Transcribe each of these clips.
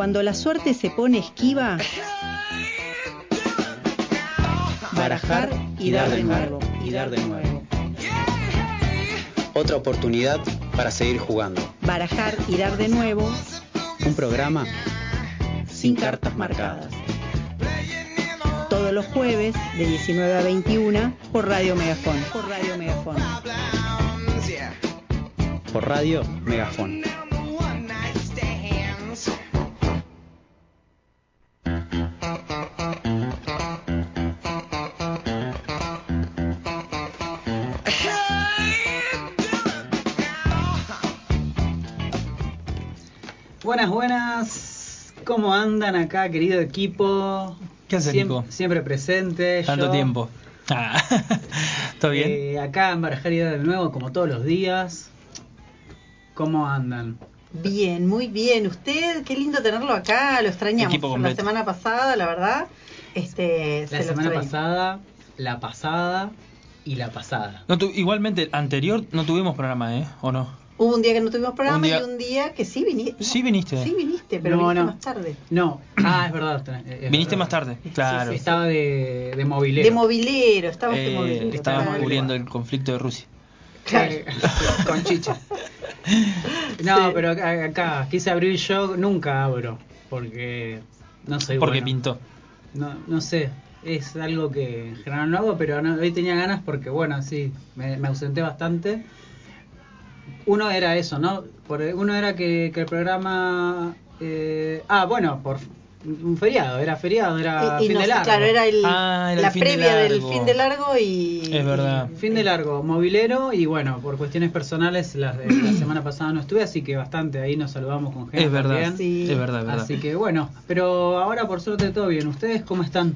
Cuando la suerte se pone esquiva, barajar y dar de nuevo, y dar de nuevo. Otra oportunidad para seguir jugando. Barajar y dar de nuevo Un programa sin cartas marcadas. Todos los jueves de 19 a 21 por Radio Megafón. Por Radio Megafón. por radio Megafón. ¿Cómo andan acá, querido equipo? ¿Qué haces, Siem- Nico? Siempre presente. Tanto yo. tiempo. Ah, ¿Todo bien? Eh, acá en Barajaria de nuevo, como todos los días. ¿Cómo andan? Bien, muy bien. Usted, qué lindo tenerlo acá. Lo extrañamos. Equipo La semana pasada, la verdad. Este, La se semana pasada, la pasada y la pasada. No tu- igualmente, anterior no tuvimos programa, ¿eh? ¿O no? Hubo un día que no tuvimos programa Un día- y un día que sí viniste. Sí viniste. Sí viniste, pero No, viniste no. más tarde. No, ah, es verdad. es Viniste verdad. más tarde, claro. sí, Estaba de, de movilero. De movilero, estabas de Eh, movilero. estábamos claro. cubriendo el conflicto de Rusia. Claro. Eh, con chicha. No, Sí. pero acá, acá quise abrir yo, nunca abro, porque no soy Porque bueno. pintó. No, no sé, es algo que en general no hago, pero no- hoy tenía ganas porque, bueno, sí, me, me ausenté bastante. Uno era eso, ¿no? Por, uno era que, que el programa... eh, ah, bueno, por un feriado, era feriado, era Y- y fin no de largo. claro, era, el, Ah, era el la fin de previa del largo. fin de largo y... Es verdad. y- Fin de largo, movilero y bueno, por cuestiones personales la, la semana pasada no estuve, así que bastante ahí nos saludamos con gente. Es verdad. también. Sí. Es verdad, es verdad. Así que bueno, pero ahora por suerte todo bien. ¿Ustedes cómo están?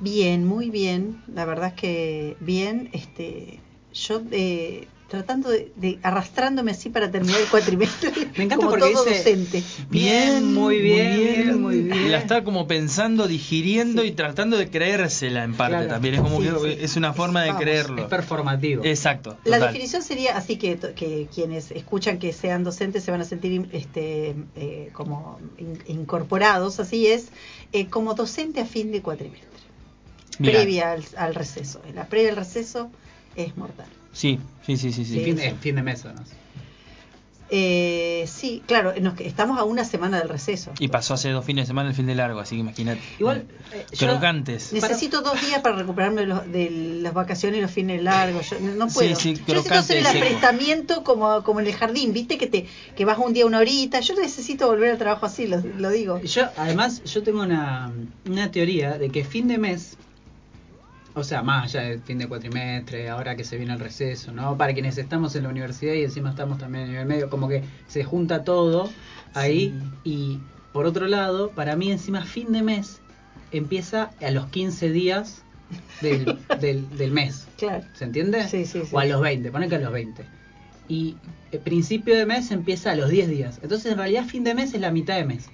Bien, muy bien. La verdad es que bien. Este, yo eh, tratando de, de- arrastrándome así para terminar el cuatrimestre. Me encanta como porque todo dice- docente. Bien, muy bien, bien, muy bien. La está como pensando, digiriendo y tratando de creérsela en parte Claro. también. Es como Sí, que sí. es una forma de Vamos, creerlo. Es performativo. Exacto. La definición sería así que, quienes escuchan que sean docentes se van a sentir este, eh, como in- incorporados, así es, eh, como docente a fin de cuatrimestre, Mirá. previa al, al receso. La previa al receso es mortal. Sí, sí, sí, sí. sí. Fin, de, fin de mes, ¿no? Eh, sí, claro, nos- estamos a una semana del receso. Y pasó hace dos fines de semana el fin de largo, así que imagínate. Igual, eh, Crocantes. Necesito dos días para recuperarme de, los- de las vacaciones y los fines largos. Yo no- puedo. Sí, sí, Yo necesito hacer el aprestamiento como, como en el jardín, ¿viste? Que te que vas un día una horita. Yo necesito volver al trabajo así, lo, lo digo. Yo, además, yo tengo una, una teoría de que fin de mes, o sea, más allá del fin de cuatrimestre, ahora que se viene el receso, ¿no? Para quienes estamos en la universidad y encima estamos también en nivel medio, como que se junta todo ahí. Y por otro lado, para mí, encima, fin de mes empieza a los 15 días del, del, del mes. Claro. ¿Se entiende? Sí, sí, sí. O a los 20, ponen que a los 20. Y el principio de mes empieza a los 10 días. Entonces, en realidad, fin de mes es la mitad de mes.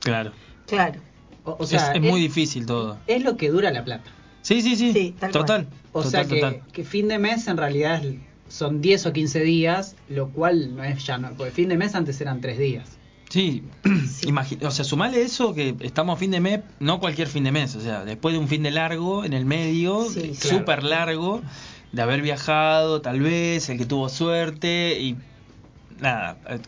Claro. Claro. O, o sea, es, es muy difícil todo. es lo que dura la plata. Sí, sí, sí. Sí, tal total. O total, sea que, total. que fin de mes en realidad son 10 o 15 días, lo cual no es ya, no, porque fin de mes antes eran 3 días. Sí, Imagi- o sea, sumale eso que estamos a fin de mes, no cualquier fin de mes, o sea, después de un fin de largo, en el medio, Sí, eh, claro. súper largo, de haber viajado, tal vez, el que tuvo suerte y nada, eh,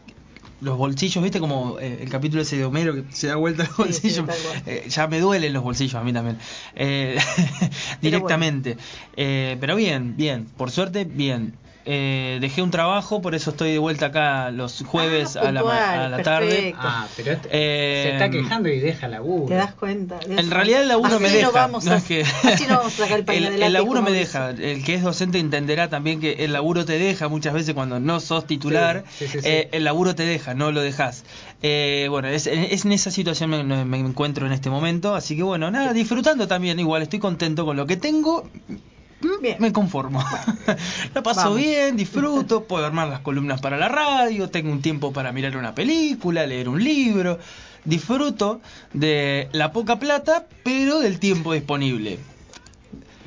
los bolsillos, viste como eh, el capítulo ese de Homero que se da vuelta los Sí, sí, cual. Eh, ya me duelen los bolsillos a mí también, Eh, directamente. Eh, pero bien, bien, por suerte, bien. Eh, dejé un trabajo, por eso estoy de vuelta acá los jueves Ah, a la, ma- puntual, a la tarde. perfecto. Ah, pero este- Eh, se está quejando y deja laburo. ¿Te das cuenta? En realidad el laburo Así me no deja. vamos no a- es que- así no vamos a sacar el el, el laburo me dice. deja. El que es docente entenderá también que el laburo te deja muchas veces cuando no sos titular. Sí, sí, sí, sí. eh, el laburo te deja, no lo dejas. Eh, bueno, es, es en esa situación me, me encuentro en este momento. Así que bueno, nada, disfrutando también. Igual estoy contento con lo que tengo. Mm, Bien. Me conformo. Lo paso Vamos. bien, disfruto, puedo armar las columnas para la radio, tengo un tiempo para mirar una película, leer un libro. Disfruto de la poca plata, pero del tiempo disponible.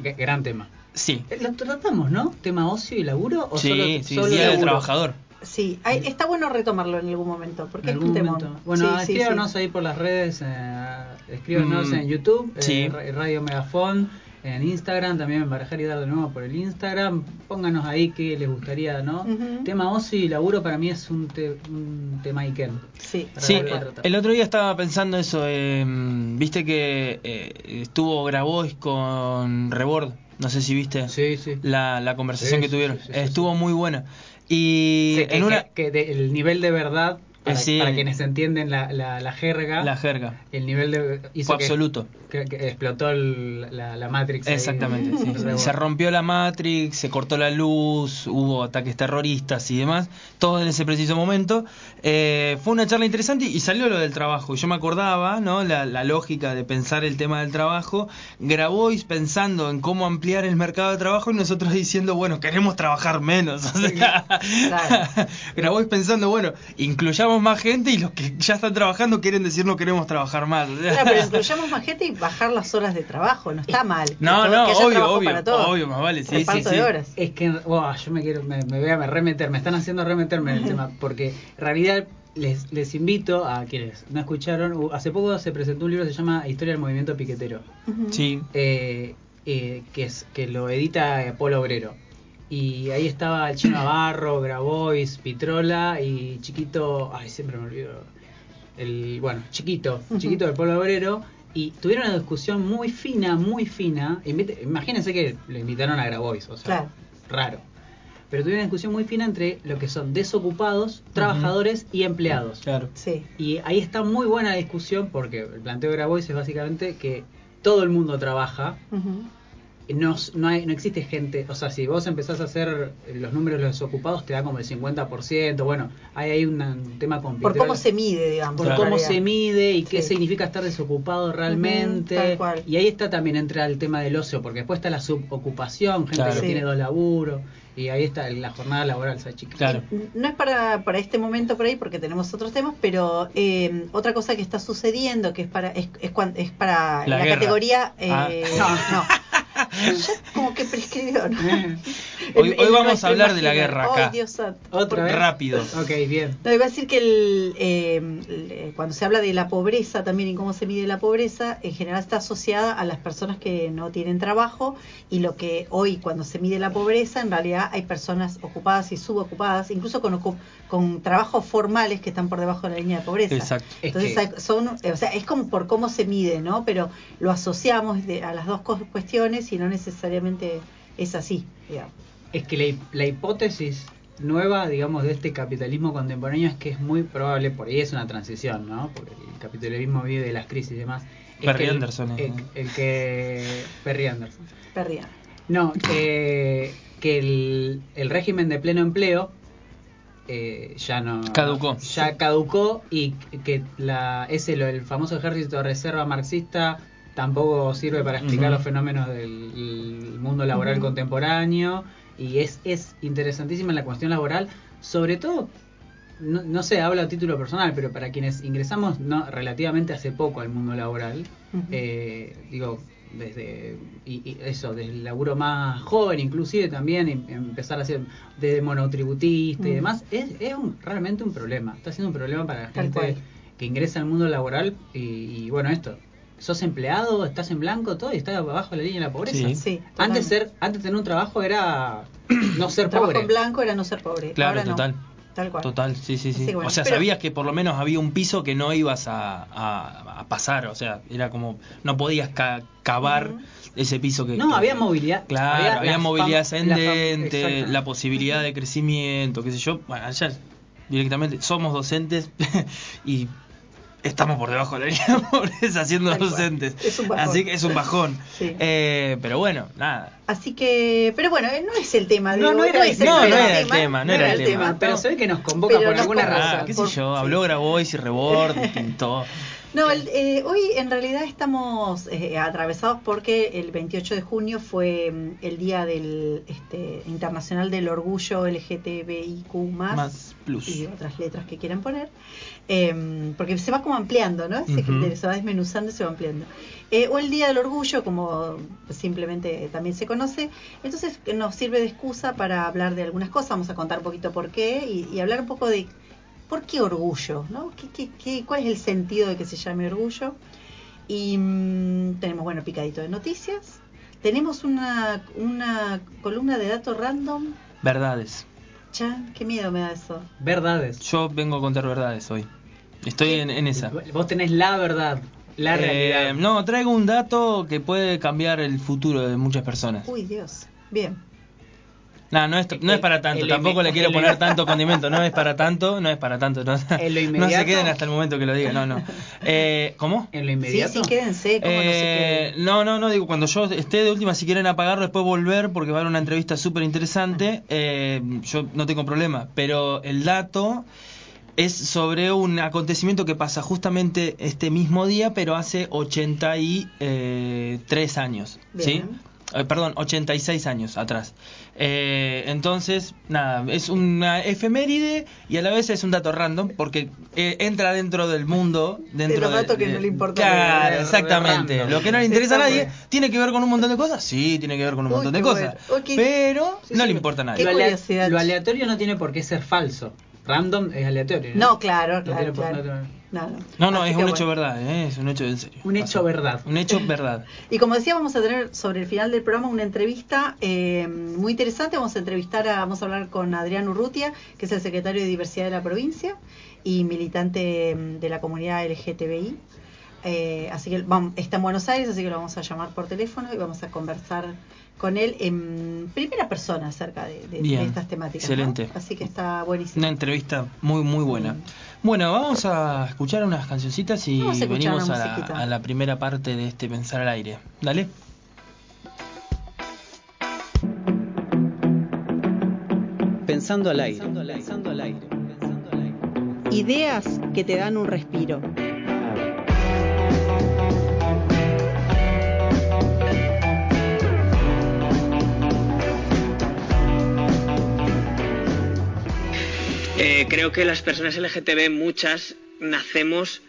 G- Gran tema. Sí, Eh, Lo tratamos, ¿no? ¿Tema ocio y laburo? ¿O sí, solo, sí, solo Día del? Trabajador. Sí, hay- está bueno retomarlo en algún momento, porque En es algún un temón. momento. Bueno, Sí, sí, escríbanos sí. ahí por las redes, eh, escríbanos Mm, en YouTube, eh, Radio Megafon, en Instagram, también en Barajar y Dar de nuevo por el Instagram. Pónganos ahí qué les gustaría, ¿no? Tema ocio y laburo para mí es un, te- un tema Iken. Sí. Sí, el otro día estaba pensando eso. eh, Viste que eh, estuvo Grabois con Rebord. No sé si viste Sí, sí. la, la conversación Sí, que tuvieron. sí, sí, sí, estuvo sí. muy buena. Y Que, que- en una. que- que de- el nivel de verdad, para, sí. para quienes entienden la, la, la jerga, La jerga. el nivel de... hizo Fue que- absoluto. Que, que explotó el- la, la Matrix. ahí. Exactamente, sí. Se rompió la Matrix, se cortó la luz, hubo ataques terroristas y demás, todo en ese preciso momento. Eh, fue una charla interesante y salió lo del trabajo. Yo me acordaba, ¿no? La, la lógica de pensar el tema del trabajo. Grabois pensando en cómo ampliar el mercado de trabajo y nosotros diciendo, bueno, queremos trabajar menos. O sea. Grabois pensando, bueno, incluyamos más gente y los que ya están trabajando quieren decir no queremos trabajar más. Claro, pero incluyamos más gente y bajar las horas de trabajo, no está mal. No, todo- no, que obvio, obvio, para todos. obvio, más vale, sí, Reparto sí, de sí. horas. Es que, wow, yo me quiero, me, me voy a remeter, me están haciendo remeterme en el tema, porque en realidad les, les invito a quienes no escucharon, uh, hace poco se presentó un libro que se llama Historia del Movimiento Piquetero, Ujú. Sí. eh, eh, que, es, que lo edita Polo Obrero. Y ahí estaba el Chino Navarro, Grabois, Pitrola y Chiquito, ay, siempre me olvido, el, bueno, Chiquito. Chiquito del Polo Obrero. Y tuvieron una discusión muy fina, muy fina. Invite- imagínense que le invitaron a Grabois, o sea, Claro. raro. Pero tuvieron una discusión muy fina entre lo que son desocupados, trabajadores y empleados. Claro. Sí. Y ahí está muy buena la discusión porque el planteo de Grabois es básicamente que todo el mundo trabaja. No, no, hay, no existe gente, o sea, si vos empezás a hacer los números de los desocupados te da como el 50%, bueno, hay ahí un, un tema con Por cómo se mide, digamos. por cómo realidad. se mide y qué significa estar desocupado realmente. tal cual. Y ahí está también entra el tema del ocio, porque después está la subocupación, gente Claro. que Sí. tiene dos laburos, y ahí está la jornada laboral, esa chica. Claro. No es para, para este momento por ahí porque tenemos otros temas, pero eh, otra cosa que está sucediendo que es para es, es, es para La categoría eh, Ah. no, ya como que prescribió ¿no? Eh, Hoy- El- hoy el vamos a hablar de la guerra acá. Dios santo. ¿Otra vez? Rápido. Ok, bien. No, iba a decir que el, eh, cuando se habla de la pobreza también y cómo se mide la pobreza, en general está asociada a las personas que no tienen trabajo y lo que hoy cuando se mide la pobreza, en realidad hay personas ocupadas y subocupadas, incluso con, con trabajos formales que están por debajo de la línea de pobreza. Exacto. Es Entonces que- hay- son, o sea, es como por cómo se mide, ¿no? Pero lo asociamos de- a las dos cuestiones y no necesariamente es así, digamos. Es que la, la hipótesis nueva, digamos, de este capitalismo contemporáneo es que es muy probable, por ahí es una transición, ¿no? Porque el capitalismo vive de las crisis y demás. Es Perry el- Anderson, El, ¿no? el que... Perry Anderson. Perdida. No, que, que el, el régimen de pleno empleo eh, ya no... Caducó. Ya caducó y que la, ese, lo, el famoso ejército de reserva marxista tampoco sirve para explicar los fenómenos del el mundo laboral contemporáneo y es, es interesantísima la cuestión laboral, sobre todo, no, no sé, hablo a título personal, pero para quienes ingresamos no relativamente hace poco al mundo laboral, eh, digo, desde y, y eso, desde el laburo más joven inclusive también, em- empezar a hacer desde monotributista y Mm. demás, es, es un- realmente un problema, está siendo un problema para la gente cual. que ingresa al mundo laboral y, y bueno, esto, sos empleado, estás en blanco, todo y estás abajo de la línea de la pobreza. Sí. Sí, Antes ser, antes tener un trabajo era no ser trabajo pobre. en blanco era no ser pobre. Claro, Ahora no. Tal cual. Total, sí, sí, sí. Bueno, o sea, pero- sabías que por lo menos había un piso que no ibas a, a- a pasar, o sea, era como, no podías ca- cavar ese piso que... No, que- había movilidad. Claro, había, movilidad la ascendente, la, posibilidad de crecimiento, qué sé yo. Bueno, allá directamente somos docentes y estamos por debajo de la línea de pobreza siendo Tal cual. docentes. Es un bajón. Así que es un bajón. Sí. Eh, pero bueno, nada. Así que, pero bueno, eh, no es el tema. No, digo, no era el- no, no tema, era el tema, no era el tema. Pero se ve que nos convoca Pero por nos alguna convoca. Ah, razón. qué sé por- yo, sí. habló Grabois y Rebord y pintó. No, el- eh, hoy en realidad estamos eh, atravesados porque el 28 de junio fue mm, el día del este, internacional del orgullo LGTBIQ Más plus. y otras letras que quieran poner, eh, porque se va como ampliando, ¿no? Se va desmenuzando y se va ampliando. Eh, o el Día del Orgullo, como simplemente también se conoce, entonces nos sirve de excusa para hablar de algunas cosas, vamos a contar un poquito por qué y, y hablar un poco de por qué orgullo, ¿no? ¿Qué, qué, qué- cuál es el sentido de que se llame orgullo? Y mm, tenemos, bueno, picadito de noticias, tenemos una, una columna de datos random, Verdades. Chan, qué miedo me da eso. Verdades. Yo vengo a contar verdades hoy. Estoy en, en esa. Vos tenés la verdad, la Eh, realidad. no, traigo un dato que puede cambiar el futuro de muchas personas. Uy, Dios. Bien. No, no es, no es para tanto, tampoco le quiero poner tanto condimento, no es para tanto, no es para tanto. No, En lo no se queden hasta el momento que lo diga, no, no. Eh, ¿Cómo? En lo Sí, inmediato. sí, quédense, ¿cómo no se Eh, queden? no, no, no, digo, cuando yo esté de última, si quieren apagarlo, después volver, porque va a haber una entrevista súper interesante, eh, yo no tengo problema, pero el dato es sobre un acontecimiento que pasa justamente este mismo día, pero hace 83 años, ¿sí? Eh, perdón, 86 años atrás. Eh, entonces, nada, es una efeméride y a la vez es un dato random porque eh, entra dentro del mundo. Dentro los de- datos que de- no le importan. Claro, exactamente. random. Lo que no le interesa a nadie tiene que ver con un montón de cosas. Sí, tiene que ver con un Uy, montón de cosas. bueno. Pero Sí, no sí, le importa a nadie. Lo aleatorio no tiene por qué ser falso. Random es aleatorio. No, claro, No claro, no tiene- No, no. No, no, Así es un bueno. hecho verdad, ¿eh? es un hecho en serio. Un hecho verdad. Un hecho verdad. Y como decía, vamos a tener sobre el final del programa una entrevista eh, muy interesante. Vamos a entrevistar, a, vamos a hablar con Adrián Urrutia, que es el secretario de Diversidad de la provincia y militante mm, de la comunidad LGTBI. Eh, así que vamos, está en Buenos Aires, así que lo vamos a llamar por teléfono y vamos a conversar con él en primera persona acerca de, de- de Bien, estas temáticas. ¿no? excelente. Así que está buenísimo. Una entrevista muy, muy buena. Bueno, vamos a escuchar unas cancioncitas y a venimos a la, a la primera parte de este Pensar al Aire. Dale. Pensando al aire. Ideas que te dan un respiro. Creo que las personas LGTB, muchas, nacemos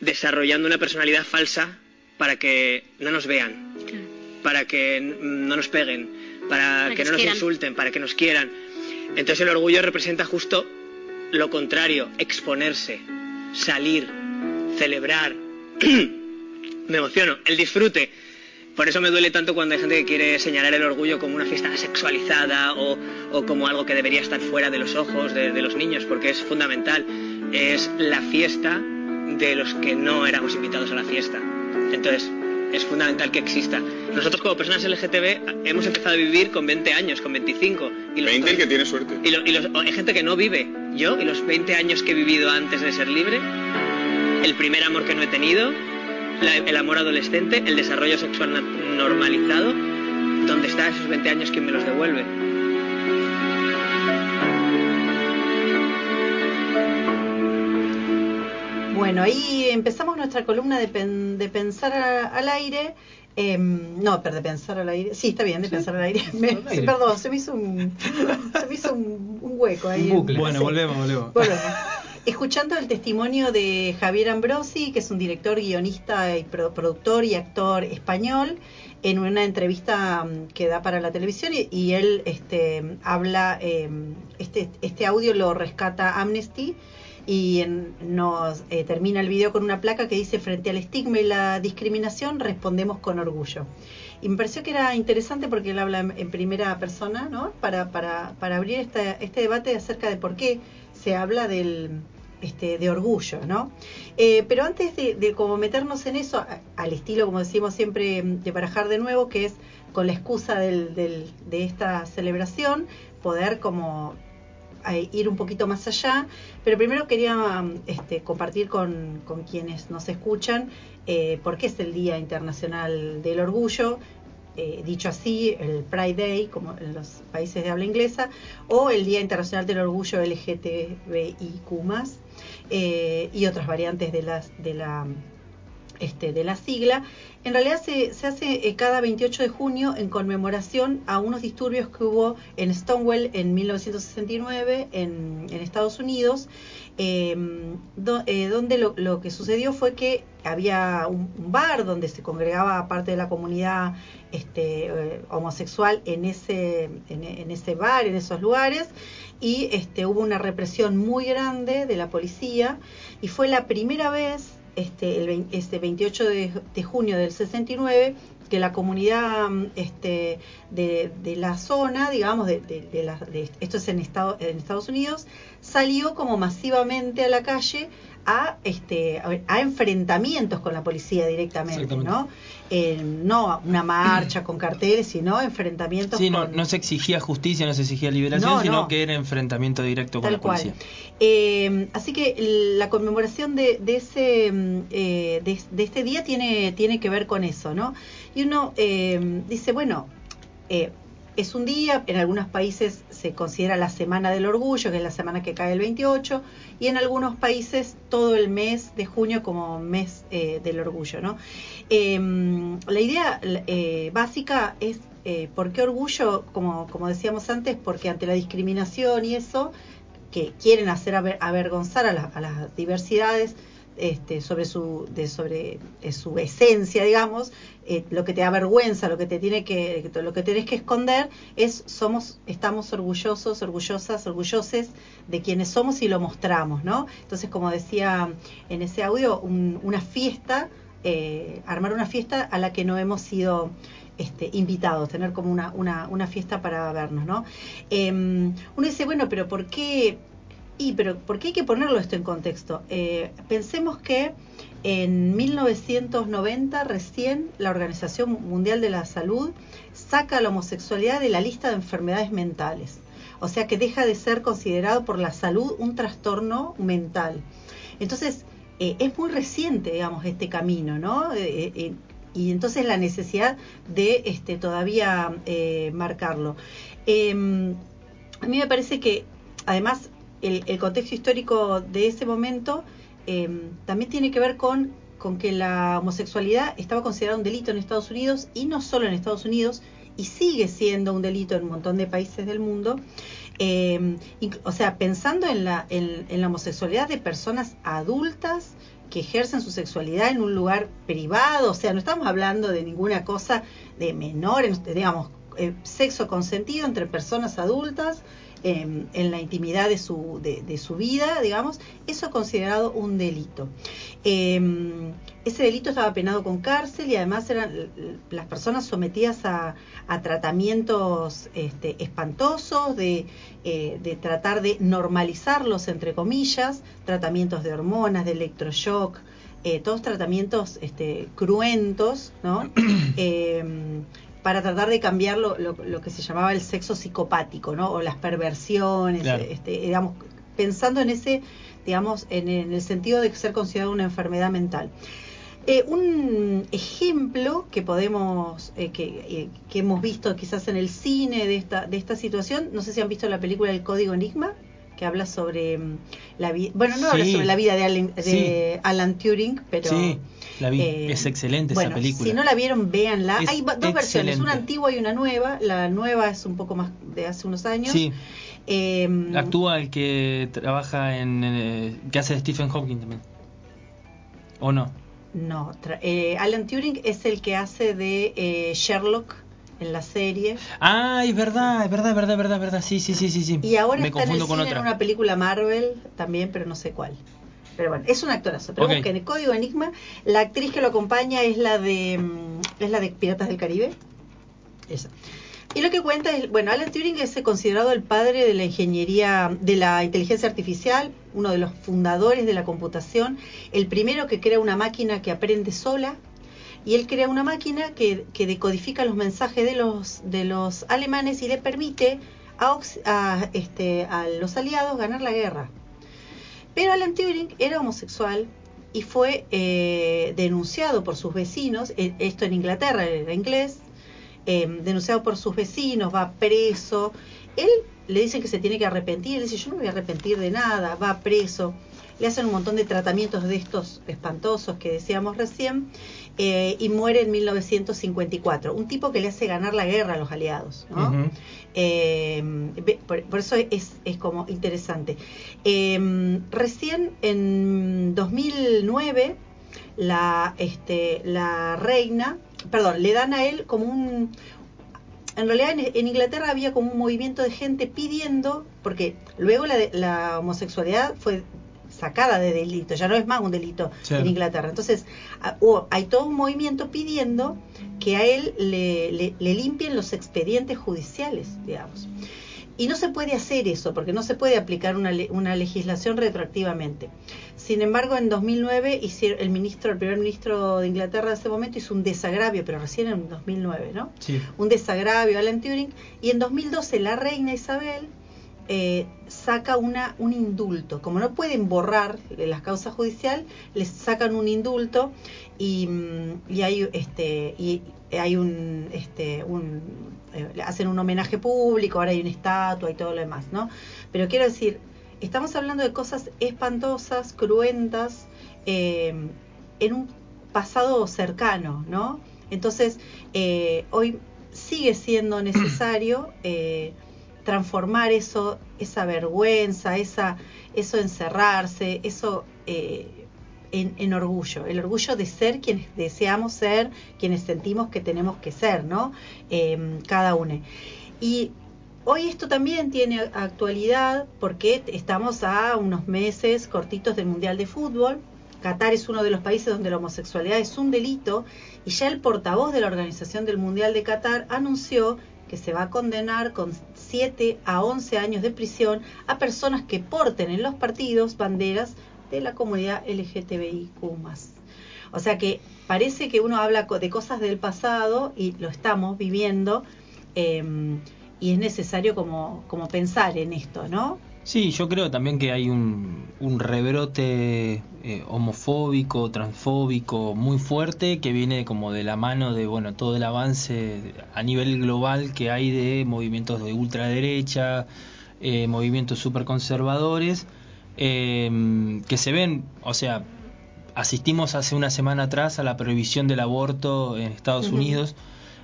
desarrollando una personalidad falsa para que no nos vean, para que no nos peguen, para, Para que que no nos nos quieran. insulten, para que nos quieran. Entonces el orgullo representa justo lo contrario, exponerse, salir, celebrar. me emociono, el disfrute. Por eso me duele tanto cuando hay gente que quiere señalar el orgullo como una fiesta sexualizada o, o como algo que debería estar fuera de los ojos de, de los niños, porque es fundamental. Es la fiesta de los que no éramos invitados a la fiesta. Entonces, es fundamental que exista. Nosotros como personas LGTB hemos empezado a vivir con 20 años, con 25. Y los 20 el que tiene suerte. y, lo- y los- hay gente que no vive. Yo, y los 20 años que he vivido antes de ser libre, el primer amor que no he tenido, la- el amor adolescente, el desarrollo sexual normalizado, ¿dónde está esos 20 años? ¿Quién me los devuelve? Bueno, ahí empezamos nuestra columna de, pen- de pensar a- al aire. Em, no, pero de pensar al aire. Sí, está bien, de pensar al aire. Me- al aire. perdón, se me hizo un, se me hizo un, un hueco ahí. Un bucle. Bueno, Sí. volvemos, volvemos. Volvemos. Escuchando el testimonio de Javier Ambrosi, que es un director, guionista y pro- productor y actor español, en una entrevista mm, que da para la televisión y, él este, habla, eh, este, este audio lo rescata Amnesty y en- nos eh, termina el video con una placa que dice frente al estigma y la discriminación respondemos con orgullo. Y me pareció que era interesante porque él habla en, en primera persona, ¿no? Para, para, para abrir este debate acerca de por qué se habla del este, de orgullo, ¿no? Eh, pero antes de, de como meternos en eso, al estilo, como decimos siempre, de barajar de nuevo, que es con la excusa del, del- de esta celebración, poder como eh, ir un poquito más allá. Pero primero quería este, compartir con, con quienes nos escuchan eh, por qué es el Día Internacional del Orgullo. Eh, dicho así, el Pride Day, como en los países de habla inglesa, o el Día Internacional del Orgullo LGTBIQ+, eh, y otras variantes de, las, de la este, de la sigla, en realidad se, se hace eh, cada 28 de junio en conmemoración a unos disturbios que hubo en Stonewall en 1969 en, en Estados Unidos, em, eh, donde lo, que sucedió fue que había un, bar donde se congregaba parte de la comunidad este, eh, homosexual en ese, en, ese bar, en esos lugares, y este, hubo una represión muy grande de la policía, y fue la primera vez este, el este 28 de, de, junio del 69 que la comunidad este, de, de la zona, digamos, de, de la, esto es en, Estado, en Estados Unidos, salió como masivamente a la calle a, este, a, enfrentamientos con la policía directamente, ¿no? Eh, no una marcha con carteles, sino enfrentamientos sí, con... no, no se exigía justicia, no se exigía liberación, No, sino no. que era enfrentamiento directo con la policía. cual. Eh, así que la conmemoración de, de ese mm, eh, de, de este día tiene tiene que ver con eso, ¿no? Y uno eh, dice, bueno, eh, es un día, en algunos países se considera la Semana del Orgullo, que es la semana que cae el 28, y en algunos países todo el mes de junio como mes eh, del orgullo, ¿no? Eh, la idea eh, básica es, eh, ¿por qué orgullo? Como, como decíamos antes, porque ante la discriminación y eso, que quieren hacer aver, avergonzar a, la, a las diversidades, este, sobre su sobre eh, su esencia digamos eh, lo que te da vergüenza lo que te tiene que lo que tenés que esconder es somos estamos orgullosos orgullosas orgulloses de quienes somos y lo mostramos no entonces como decía en ese audio un, una fiesta eh, armar una fiesta a la que no hemos sido este, invitados, tener como una, una, una fiesta para vernos, ¿no? Eh, uno dice, bueno, pero ¿por qué y, pero ¿por qué hay que ponerlo esto en contexto? Eh, pensemos que en 1990 recién la Organización Mundial de la Salud saca la homosexualidad de la lista de enfermedades mentales. O sea que deja de ser considerado por la salud un trastorno mental. Entonces, eh, es muy reciente, digamos, este camino, ¿no? Eh, y entonces la necesidad de este, todavía marcarlo. Em, a mí me parece que, además, el, contexto histórico de ese momento eh, también tiene que ver con, con, que la homosexualidad estaba considerada un delito en Estados Unidos y no solo en Estados Unidos, y sigue siendo un delito en un montón de países del mundo. Eh, o sea, pensando en la, en la homosexualidad de personas adultas que ejercen su sexualidad en un lugar privado, o sea, no estamos hablando de ninguna cosa de menores, digamos, eh, sexo consentido entre personas adultas, eh, en la intimidad de su, de, de, su vida, digamos, eso es considerado un delito. Eh, ese delito estaba penado con cárcel y además eran las personas sometidas a, a tratamientos este, espantosos, de, eh, de, tratar de normalizarlos, entre comillas, tratamientos de hormonas, de electroshock, eh, todos tratamientos este, cruentos, ¿no? para tratar de cambiar lo, lo, lo, que se llamaba el sexo psicopático, ¿no? O las perversiones, claro. este, digamos, pensando en ese, digamos, en, en, el sentido de ser considerado una enfermedad mental. Eh, un ejemplo que podemos, eh, que, eh, que, hemos visto quizás en el cine de esta, de esta situación, no sé si han visto la película El Código Enigma, que habla sobre um, la vida, bueno, no sí. habla sobre la vida de Alan, de sí. Alan Turing, pero... Sí. La vi. Eh, es excelente bueno, esa película. Si no la vieron, véanla. Es Hay dos excelente. versiones, una antigua y una nueva. La nueva es un poco más de hace unos años. Sí. Eh, Actúa el que trabaja en. Eh, que hace de Stephen Hawking también. ¿O no? No. Eh, Alan Turing es el que hace de eh, Sherlock en la serie. Ah, es verdad, es verdad, es verdad, es verdad, es verdad. Sí, sí, sí, sí, sí. Y ahora Me está en el confundo con cine otra. en una película Marvel también, pero no sé cuál. Pero bueno, es un actorazo. Pero Ok. busquen el Código Enigma. La actriz que lo acompaña es la de mm, es la de Piratas del Caribe. Esa. Y lo que cuenta es, bueno, Alan Turing es considerado el padre de la ingeniería, de la inteligencia artificial, uno de los fundadores de la computación, el primero que crea una máquina que aprende sola, y él crea una máquina que, que decodifica los mensajes de los, de los alemanes y le permite a, a, este, a los aliados ganar la guerra. Pero Alan Turing era homosexual y fue eh, denunciado por sus vecinos, esto en Inglaterra, era inglés, eh, denunciado por sus vecinos, va preso. Él le dicen que se tiene que arrepentir, él dice yo no me voy a arrepentir de nada, va preso. Le hacen un montón de tratamientos de estos espantosos que decíamos recién eh, y muere en 1954. Un tipo que le hace ganar la guerra a los aliados. ¿no? Eh, por, por eso es, es como interesante. Eh, recién en 2009 la, este, la reina, perdón, le dan a él como un... En realidad en, en Inglaterra había como un movimiento de gente pidiendo, porque luego la homosexualidad fue sacada de delito, ya no es más un delito Sí. en Inglaterra. Entonces hay todo un movimiento pidiendo que a él le, le- le limpien los expedientes judiciales, digamos. Y no se puede hacer eso, porque no se puede aplicar una, una legislación retroactivamente. Sin embargo, en 2009 hicieron, el ministro, el primer ministro de Inglaterra de ese momento hizo un desagravio, pero recién en 2009, ¿no? Sí. un desagravio a Alan Turing y en 2012 la reina Isabel eh, saca una un indulto. Como no pueden borrar las causas judicial les sacan un indulto y, mm, y hay este y hay un este un eh, hacen un homenaje público ahora hay una estatua y todo lo demás no pero quiero decir estamos hablando de cosas espantosas cruentas eh, en un pasado cercano no entonces eh, hoy sigue siendo necesario eh, transformar eso, esa vergüenza, esa, eso encerrarse, eso eh, en, en orgullo, el orgullo de ser quienes deseamos ser, quienes sentimos que tenemos que ser, ¿no? Eh, cada uno. Y hoy esto también tiene actualidad porque estamos a unos meses cortitos del Mundial de Fútbol. Qatar es uno de los países donde la homosexualidad es un delito y ya el portavoz de la Organización del Mundial de Qatar anunció que se va a condenar con 7 a 11 años de prisión a personas que porten en los partidos banderas de la comunidad LGTBIQ+. O sea que parece que uno habla de cosas del pasado y lo estamos viviendo eh, y es necesario como, como pensar en esto, ¿no? Sí, yo creo también que hay un, un rebrote eh, homofóbico, transfóbico muy fuerte que viene como de la mano de bueno todo el avance a nivel global que hay de movimientos de ultraderecha, eh, movimientos súper conservadores, eh, que se ven, o sea, asistimos hace una semana atrás a la prohibición del aborto en Estados Ujú. Unidos.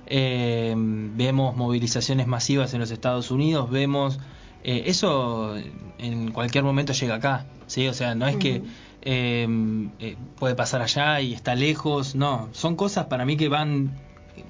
Eh, vemos movilizaciones masivas en los Estados Unidos, vemos eh, eso en cualquier momento llega acá, sí, o sea, no es que Ujú. eh, eh, puede pasar allá y está lejos, no, son cosas para mí que van,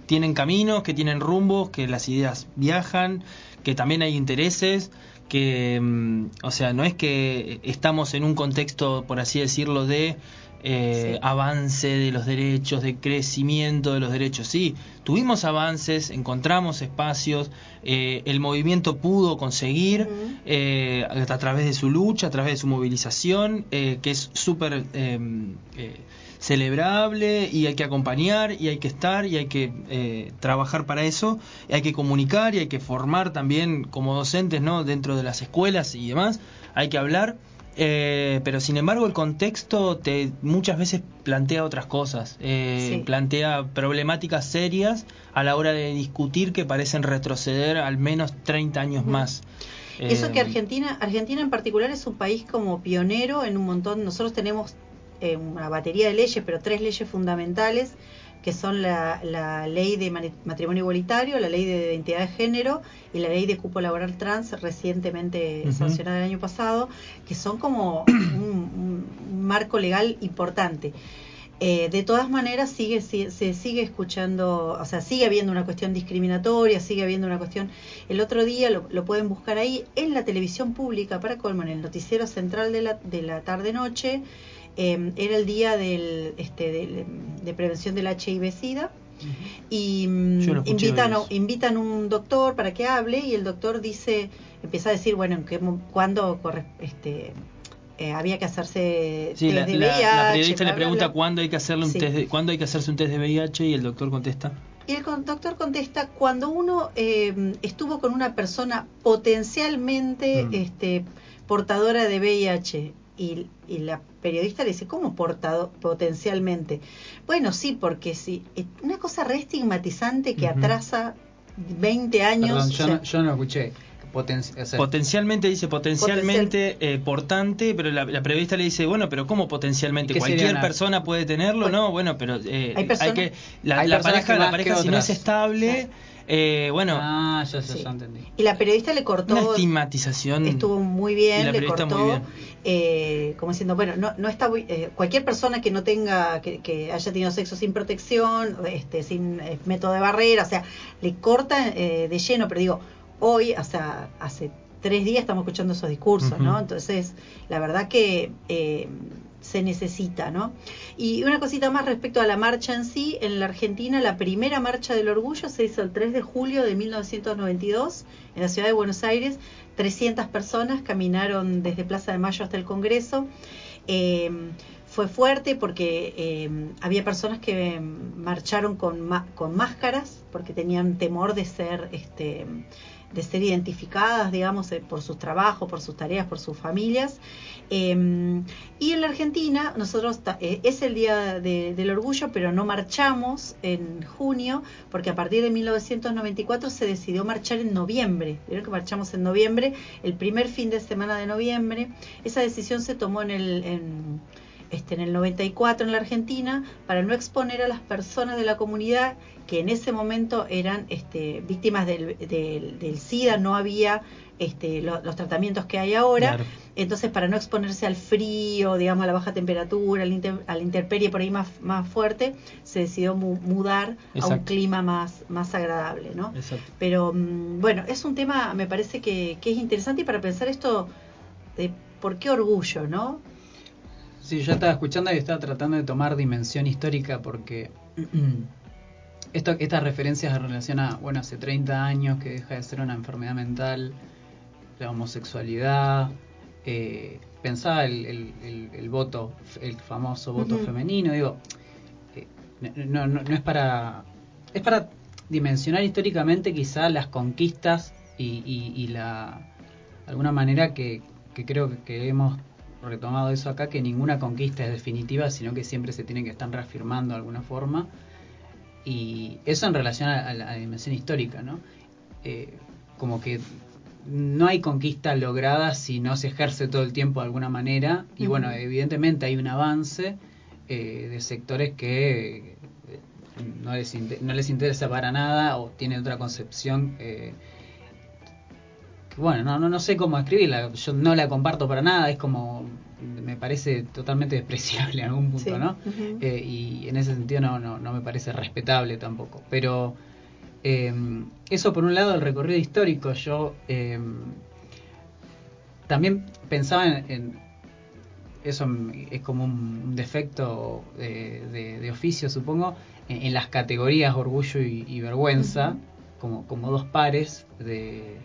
tienen caminos, que tienen rumbos, que las ideas viajan, que también hay intereses, que, mm, o sea, no es que estamos en un contexto, por así decirlo, de eh, Sí. avance de los derechos, de crecimiento de los derechos. Sí, tuvimos avances, encontramos espacios, eh, el movimiento pudo conseguir eh, a través de su lucha, a través de su movilización, eh, que es súper eh, eh, celebrable y hay que acompañar y hay que estar y hay que eh, trabajar para eso, y hay que comunicar y hay que formar también como docentes no dentro de las escuelas y demás, hay que hablar. Eh, pero sin embargo el contexto te muchas veces plantea otras cosas, eh, Sí. plantea problemáticas serias a la hora de discutir que parecen retroceder al menos 30 años más. Eso Eh, que Argentina, Argentina en particular es un país como pionero en un montón. Nosotros tenemos eh, una batería de leyes, pero tres leyes fundamentales que son la, la ley de matrimonio igualitario, la ley de identidad de género y la ley de cupo laboral trans recientemente sancionada el año pasado, que son como un, un marco legal importante. Eh, de todas maneras sigue, si- se sigue escuchando, o sea, sigue habiendo una cuestión discriminatoria, sigue habiendo una cuestión. El otro día lo, lo pueden buscar ahí en la televisión pública, para colmo, en el noticiero central de la, de la tarde-noche, eh, era el día del, este, del- de prevención del HIV-Sida y mm, invitan, a, invitan un doctor para que hable y el doctor dice, empieza a decir, bueno, en qué, cuándo corre- este, eh, había que hacerse Sí, test la, de la- la VIH, periodista bla, le pregunta bla. cuándo hay que hacerle un Sí. test de, cuándo hay que hacerse un test de VIH y el doctor contesta. Y el doctor contesta, cuando uno eh, estuvo con una persona potencialmente Mm. este, portadora de VIH y, y la periodista le dice, ¿cómo portado potencialmente? Bueno, sí, porque sí, una cosa re estigmatizante que atrasa 20 años. Perdón, yo, o sea, no, yo no escuché. Poten- o sea, Potencialmente dice potencialmente eh, portante, pero la, la periodista le dice, bueno, pero ¿cómo potencialmente? ¿Y qué ¿Cualquier una- persona puede tenerlo? Bueno, no, bueno, pero eh, hay personas- que la, Hay pareja, que la pareja que si no es estable, eh, bueno, Ah, ya, ya, Sí. ya entendí. Y la periodista le cortó. una estigmatización. estuvo muy bien, la le muy cortó, bien. eh, como diciendo, bueno, no, no está eh, cualquier persona que no tenga, que, que haya tenido sexo sin protección, este, sin eh, método de barrera, o sea, le corta eh, de lleno, pero digo, hoy, o sea, hace tres días estamos escuchando esos discursos. ¿no? Entonces, la verdad que eh, se necesita, ¿no? Y una cosita más respecto a la marcha en sí, en la Argentina la primera marcha del orgullo se hizo el 3 de julio de 1992 en la ciudad de Buenos Aires, 300 personas caminaron desde Plaza de Mayo hasta el Congreso. Eh, fue fuerte porque eh, había personas que marcharon con, con máscaras porque tenían temor de ser este de ser identificadas, digamos, eh, por sus trabajos, por sus tareas, por sus familias. Eh, y en la Argentina, nosotros eh, es el Día de- del Orgullo, pero no marchamos en junio, porque a partir de 1994 se decidió marchar en noviembre. Vieron que marchamos en noviembre, el primer fin de semana de noviembre. Esa decisión se tomó en el, en, este, en el 94 en la Argentina para no exponer a las personas de la comunidad que en ese momento eran este, víctimas del, del, del SIDA, no había este, lo- los tratamientos que hay ahora. Claro. Entonces, para no exponerse al frío, digamos, a la baja temperatura, al inter- a la intemperie por ahí más, más fuerte, se decidió mu- mudar a un clima más, más agradable, ¿no? Exacto. Pero mm, bueno, es un tema, me parece que, que es interesante y para pensar esto de por qué orgullo, ¿no? Sí, yo estaba escuchando y estaba tratando de tomar dimensión histórica porque esto, estas referencias en relación a, bueno, hace 30 años que deja de ser una enfermedad mental, la homosexualidad, eh, pensaba el, el- el- el voto, el famoso voto femenino, digo, eh, no, no, no es para... Es para dimensionar históricamente quizá las conquistas y, y- y la... de alguna manera que, que creo que, que hemos retomado eso acá, que ninguna conquista es definitiva, sino que siempre se tiene que estar reafirmando de alguna forma. Y eso en relación a, a la, dimensión histórica, ¿no? Eh, como que no hay conquista lograda si no se ejerce todo el tiempo de alguna manera. Y bueno, evidentemente hay un avance eh, de sectores que eh, no les, no les interesa para nada o tienen otra concepción. eh, bueno, no, no, no sé cómo escribirla, yo no la comparto para nada, es como, me parece totalmente despreciable en algún punto, Sí. ¿no? Eh, y en ese sentido no, no, no me parece respetable tampoco. Pero eh, eso por un lado, el recorrido histórico, yo eh, también pensaba en, en- eso es como un, defecto de, de- de oficio, supongo, en, en las categorías orgullo y, y vergüenza, como, como dos pares de,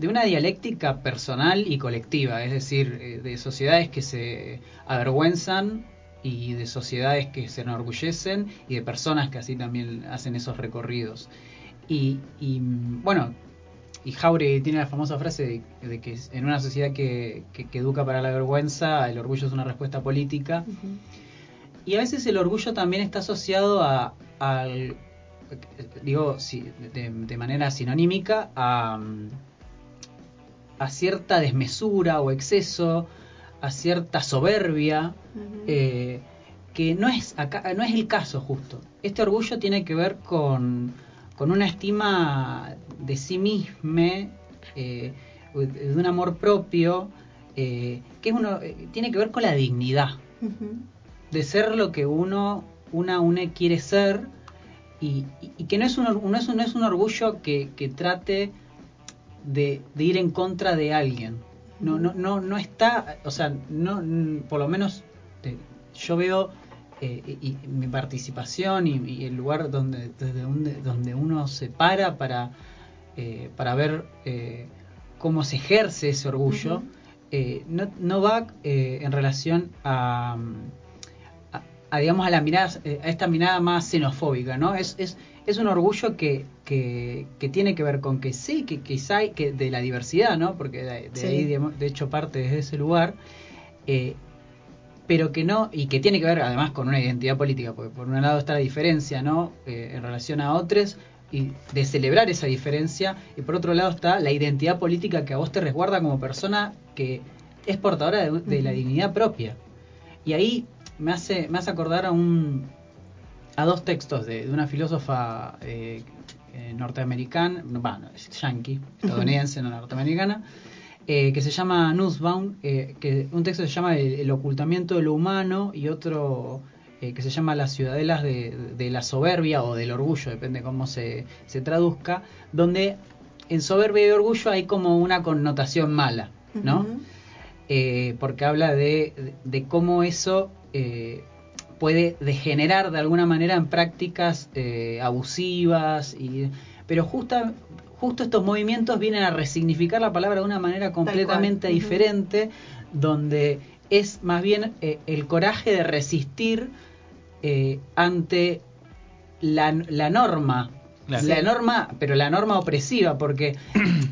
de una dialéctica personal y colectiva, es decir, eh, de sociedades que se avergüenzan y de sociedades que se enorgullecen y de personas que así también hacen esos recorridos. Y, y, bueno, y Jauregui tiene la famosa frase de, de que en una sociedad que, que- que educa para la vergüenza, el orgullo es una respuesta política. Y a veces el orgullo también está asociado a, al, digo, de, de manera sinonímica, a, a cierta desmesura o exceso, a cierta soberbia, eh, que no es, acá, no es el caso justo. Este orgullo tiene que ver con, con una estima de sí mismo, eh, de un amor propio, eh, que es uno, tiene que ver con la dignidad de ser lo que uno una une quiere ser y, y- y que no es un no es un, no es un orgullo que, que trate de, de ir en contra de alguien. No no no no está o sea no por lo menos yo veo eh, y, y mi participación y, y el lugar donde desde donde, donde uno se para para eh, para ver eh, cómo se ejerce ese orgullo eh, no, no va eh, en relación a, a, a, digamos a la mirada a esta mirada más xenofóbica no es es, es un orgullo que, que, que tiene que ver con que sí que quizá hay que de la diversidad no porque de, de Sí. ahí de hecho parte desde ese lugar eh, pero que no, y que tiene que ver además con una identidad política, porque por un lado está la diferencia, ¿no? Eh, en relación a otros, y de celebrar esa diferencia, y por otro lado está la identidad política que a vos te resguarda como persona que es portadora de, de la dignidad propia. Y ahí me hace, me hace acordar a un a dos textos de, de una filósofa eh, eh, norteamericana, no, bueno, es yankee, estadounidense, no norteamericana, eh, que se llama Nussbaum, eh, que un texto se llama el, el ocultamiento de lo humano y otro eh, que se llama Las ciudadelas de, de la soberbia o del orgullo, depende cómo se, se traduzca, donde en soberbia y orgullo hay como una connotación mala, ¿no? Porque habla de, de- cómo eso puede degenerar de alguna manera en prácticas eh, abusivas, y, pero justa, justo estos movimientos vienen a resignificar la palabra de una manera completamente diferente, donde es más bien eh, el coraje de resistir eh, ante la, la norma. Claro. La norma, pero la norma opresiva, porque,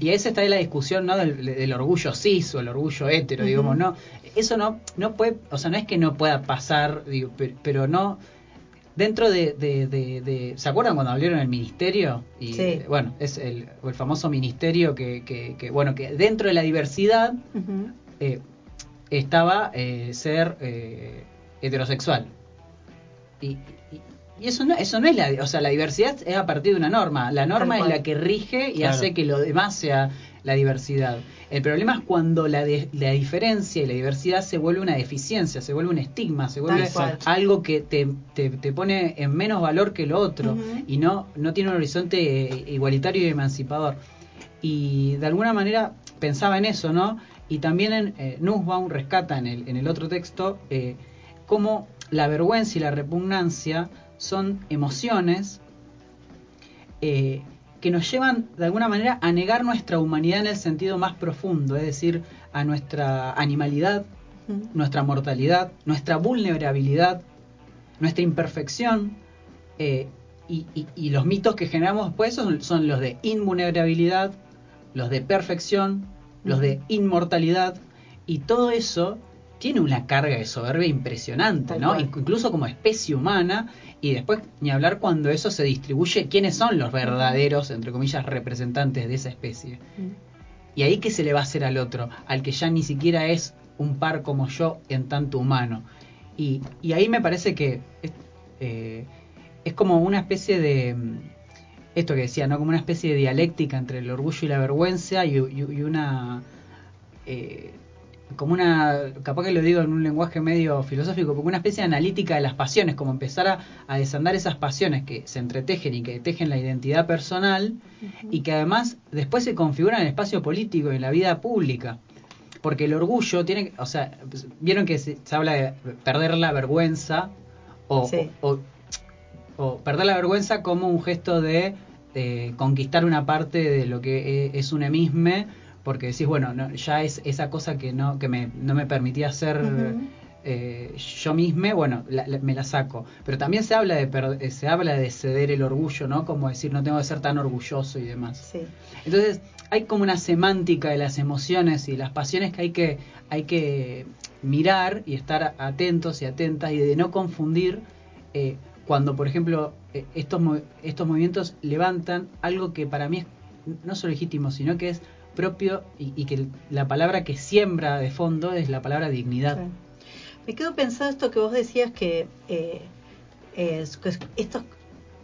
y esa está ahí la discusión ¿no? del, del orgullo cis o el orgullo hetero, digamos, no, eso no, no puede, o sea, no es que no pueda pasar, digo, pero, no, dentro de, de, de- de- ¿se acuerdan cuando abrieron el ministerio? Y Sí. bueno, es el, el famoso ministerio que, que, que, bueno, que dentro de la diversidad eh, estaba eh, ser eh, heterosexual. Y, y- eso no, eso no es la, o sea, la diversidad es a partir de una norma. La norma Tal es cual. la que rige y Claro. hace que lo demás sea la diversidad. El problema es cuando la, de- la diferencia y la diversidad se vuelve una deficiencia, se vuelve un estigma, se vuelve algo que te, te, te pone en menos valor que lo otro y no, no tiene un horizonte eh, igualitario y emancipador. Y de alguna manera pensaba en eso, ¿no? Y también en eh, Nussbaum rescata en el, en el otro texto eh, cómo la vergüenza y la repugnancia son emociones eh, que nos llevan de alguna manera a negar nuestra humanidad en el sentido más profundo, es decir, a nuestra animalidad, nuestra mortalidad, nuestra vulnerabilidad, nuestra imperfección. eh, y, y- y los mitos que generamos después son, son los de invulnerabilidad, los de perfección, los de inmortalidad. Y todo eso tiene una carga de soberbia impresionante, ¿no? Incluso como especie humana. Y después ni hablar cuando eso se distribuye, quiénes son los verdaderos, entre comillas, representantes de esa especie. ¿Y ahí qué se le va a hacer al otro? Al que ya ni siquiera es un par como yo en tanto humano. Y, y ahí me parece que es, eh, es como una especie de... mm, Esto que decía, ¿no? Como una especie de dialéctica entre el orgullo y la vergüenza y, y- y una... eh, como una, capaz que lo digo en un lenguaje medio filosófico, como una especie de analítica de las pasiones, como empezar a, a desandar esas pasiones que se entretejen y que tejen la identidad personal y que además después se configuran en el espacio político y en la vida pública. Porque el orgullo tiene, o sea, vieron que se, se habla de perder la vergüenza o, Sí. o, o- o perder la vergüenza como un gesto de eh, conquistar una parte de lo que e- es un emisme, porque decís, bueno, no, ya es esa cosa que no que me, no me permitía Ujú. eh, yo misma, bueno, la- la- me la saco. Pero también se habla de eh, se habla de ceder el orgullo, ¿no? Como decir, no tengo que ser tan orgulloso y demás. Sí. Entonces, hay como una semántica de las emociones y las pasiones que hay que, hay que mirar y estar atentos y atentas y de no confundir eh, cuando, por ejemplo, eh, estos, estos movimientos levantan algo que para mí es no solo legítimo, sino que es propio y, y que la palabra que siembra de fondo es la palabra dignidad. Sí. Me quedo pensando esto que vos decías que, eh, es- estos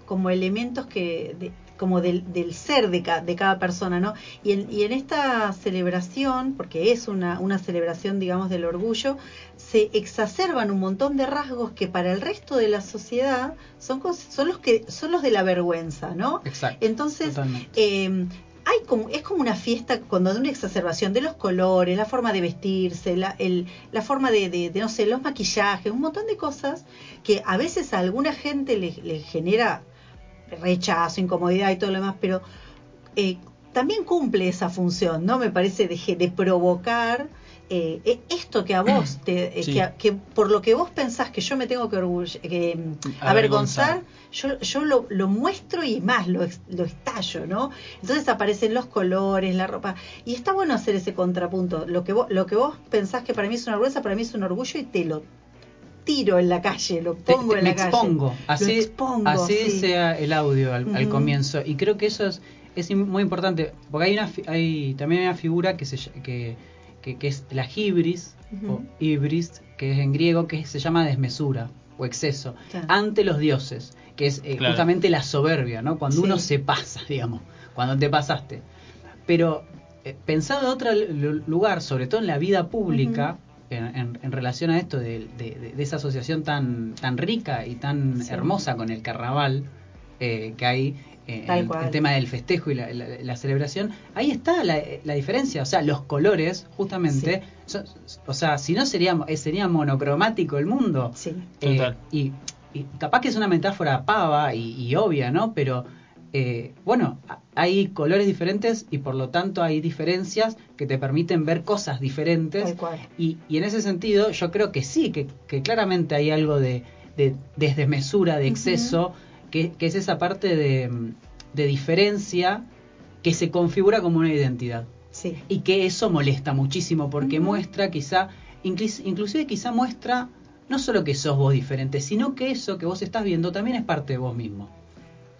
como elementos que de- como del, del ser de, ca- de cada persona, ¿no? Y en, y en esta celebración, porque es una, una celebración, digamos, del orgullo, se exacerban un montón de rasgos que para el resto de la sociedad son, los que son los de la vergüenza, ¿no? Exacto. Entonces, eh, hay como, es como una fiesta cuando hay una exacerbación de los colores, la forma de vestirse, la, el, la forma de, de, de, no sé, los maquillajes, un montón de cosas que a veces a alguna gente le, genera rechazo, incomodidad y todo lo demás, pero eh, también cumple esa función, ¿no? Me parece de, de provocar eh, eh, esto que a vos, te, eh, Sí. que, por lo que vos pensás que yo me tengo que, orgull- que, mm, Avergonzar. yo, yo lo, lo muestro y más, lo, lo estallo, ¿no? Entonces aparecen los colores, la ropa. Y está bueno hacer ese contrapunto. Lo que vos, lo que vos pensás que para mí es una vergüenza, para mí es un orgullo y te lo tiro en la calle, lo pongo te- en me la calle. expongo. Lo Así, expongo, así sí. sea el audio al, comienzo. Y creo que eso es, es muy importante. Porque hay una hay también hay una figura que, se, que, que, que es la hibris, o ibris, que es en griego, que se llama desmesura o exceso, Claro. ante los dioses, que es eh, Claro. justamente la soberbia, ¿no? Cuando Sí. uno se pasa, digamos, cuando te pasaste. Pero eh, pensado en otro lu- lugar, sobre todo en la vida pública, en, en- en relación a esto de, de- de- de esa asociación tan, tan rica y tan Sí. hermosa con el carnaval eh, que hay, eh, Tal el, cual. el tema del festejo y la, la- la celebración, ahí está la, la diferencia, o sea, los colores, justamente, son- o sea, si no sería, eh, sería monocromático el mundo. Sí. Eh, Total. y, y capaz que es una metáfora pava y, y obvia, ¿no? Pero eh, bueno, hay colores diferentes y por lo tanto hay diferencias que te permiten ver cosas diferentes. Tal cual. Y, y en ese sentido yo creo que sí, que, que claramente hay algo de, de, de desmesura, de exceso, que, que es esa parte de, de diferencia que se configura como una identidad Sí. y que eso molesta muchísimo porque muestra quizá, inclusive quizá muestra no solo que sos vos diferente, sino que eso que vos estás viendo también es parte de vos mismo.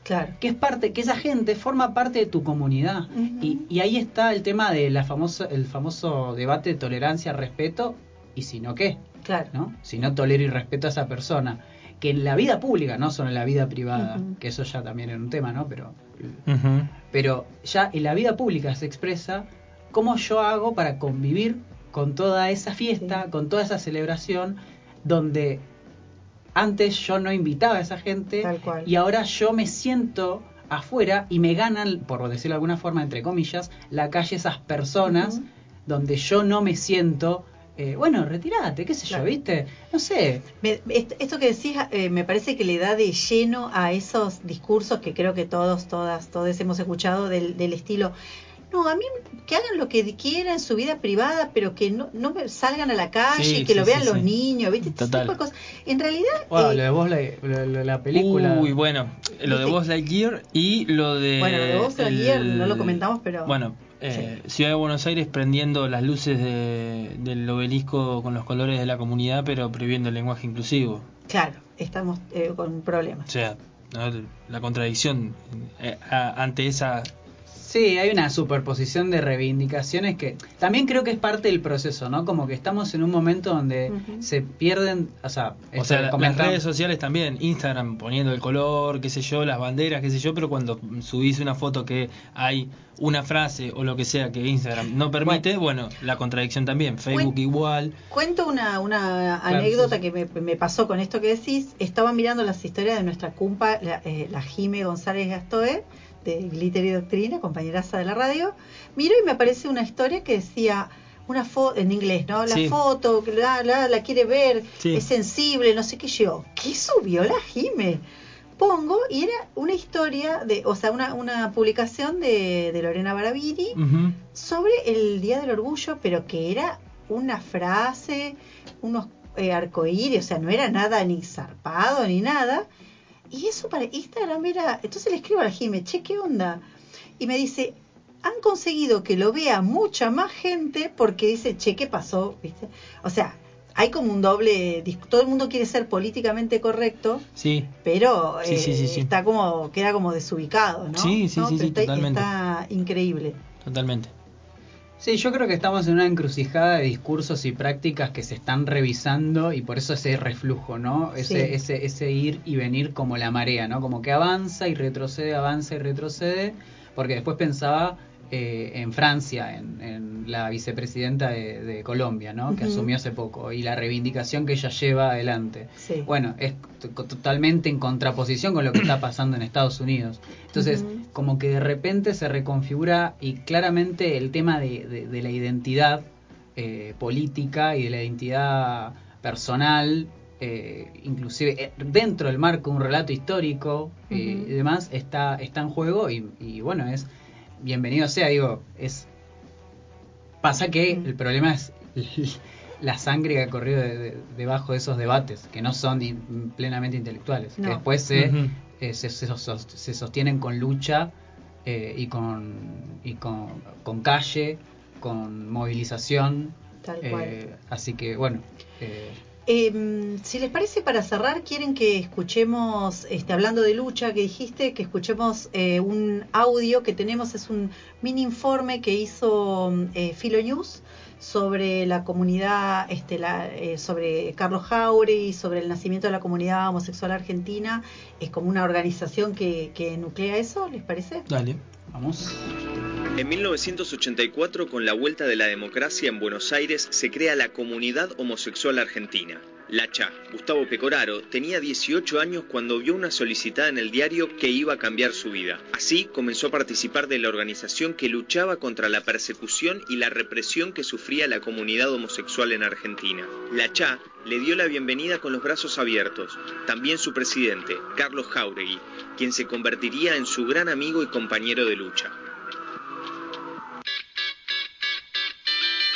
Claro. Que es parte, que esa gente forma parte de tu comunidad. Y, y ahí está el tema de la famosa, el famoso debate de tolerancia, respeto, y si no qué, Claro. ¿no? Si no tolero y respeto a esa persona. Que en la vida pública, no solo en la vida privada, que eso ya también era un tema, ¿no? Pero pero ya en la vida pública se expresa cómo yo hago para convivir con toda esa fiesta, Sí. con toda esa celebración, donde antes yo no invitaba a esa gente Tal cual. y ahora yo me siento afuera y me ganan, por decirlo de alguna forma, entre comillas, la calle esas personas donde yo no me siento, eh, bueno, retírate, qué sé Claro. yo, ¿viste? No sé, Me- est- esto que decís eh, me parece que le da de lleno a esos discursos que creo que todos, todas, todos hemos escuchado del, del estilo. No, a mí que hagan lo que quieran en su vida privada, pero que no, no me salgan a la calle Sí, y que sí, lo vean sí, los sí. niños, ¿viste? Ese Total. tipo de cosas. En realidad, wow, eh, lo de vos, la, lo- lo- la película. Uy, bueno, lo de. Buzz Lightyear y lo de... Bueno, lo de Buzz Lightyear no lo comentamos, pero- Bueno, eh, Ciudad de Buenos Aires prendiendo las luces de- del obelisco con los colores de la comunidad, pero prohibiendo el lenguaje inclusivo. claro, estamos eh, con un problema. O sea, la contradicción eh, a- ante esa... Sí, hay una superposición de reivindicaciones que también creo que es parte del proceso, ¿no? Como que estamos en un momento donde se pierden, o sea, O sea, las redes sociales también, Instagram poniendo el color, qué sé yo, las banderas, qué sé yo, pero cuando subís una foto que hay una frase o lo que sea que Instagram no permite, bueno, la contradicción también, Facebook igual. Cuento una, una Claro, anécdota sí, que me, me pasó con esto que decís. Estaba mirando las historias de nuestra cumpa, la, eh, la Jime González Gastoe, de Glitter y Doctrina, compañeraza de la radio. Miro y me aparece una historia que decía una foto en inglés, ¿no? La Sí. foto, la, la, la quiere ver, Sí. es sensible, no sé qué yo. ¿Qué subió la Jime? Pongo y era una historia de, o sea, una, una publicación de, de Lorena Baravini Ujú. sobre el Día del Orgullo, pero que era una frase, unos eh, arcoíris, o sea, no era nada ni zarpado ni nada. Y eso para Instagram era. Entonces le escribo a la Jime, che, ¿qué onda? Y me dice, han conseguido que lo vea mucha más gente porque dice, che, ¿qué pasó? ¿Viste? O sea, hay como un doble. Todo el mundo quiere ser políticamente correcto, Sí, pero Sí, sí, sí, eh, sí. está como, queda como desubicado, ¿no? Sí, sí, ¿No? sí, Pero sí, está, totalmente. está increíble. totalmente. Sí, yo creo que estamos en una encrucijada de discursos y prácticas que se están revisando y por eso ese reflujo, ¿no? Ese, Sí. ese, ese ir y venir como la marea, ¿no? Como que avanza y retrocede, avanza y retrocede, porque después pensaba eh, en Francia, en, en la vicepresidenta de, de Colombia, ¿no? Que asumió hace poco y la reivindicación que ella lleva adelante. Sí. Bueno, es totalmente en contraposición con lo que está pasando en Estados Unidos. Entonces, como que de repente se reconfigura y claramente el tema de, de- de la identidad eh, política y de la identidad personal, eh, inclusive eh, dentro del marco de un relato histórico eh, y demás, está, está en juego y, y bueno, es bienvenido sea, digo, es... Pasa que Ujú. el problema es la sangre que ha corrido de- de- debajo de esos debates, que no son in- plenamente intelectuales, No. que después se, eh, se, se se sostienen con lucha eh, y, con, y con, con calle, con movilización. Tal eh, así que bueno, eh, si les parece, para cerrar, quieren que escuchemos, este, hablando de lucha que dijiste, que escuchemos eh, un audio que tenemos, es un mini informe que hizo eh, Filo News sobre la comunidad, este, la, eh, sobre Carlos Jauregui, sobre el nacimiento de la comunidad homosexual argentina. Es como una organización que, que nuclea eso, ¿les parece? Dale. vamos. En 1984, con la vuelta de la democracia en Buenos Aires, se crea la Comunidad Homosexual Argentina. La CHA, Gustavo Pecoraro, tenía 18 años cuando vio una solicitada en el diario que iba a cambiar su vida. Así comenzó a participar de la organización que luchaba contra la persecución y la represión que sufría la comunidad homosexual en Argentina. La CHA le dio la bienvenida con los brazos abiertos, también su presidente, Carlos Jauregui, quien se convertiría en su gran amigo y compañero de lucha.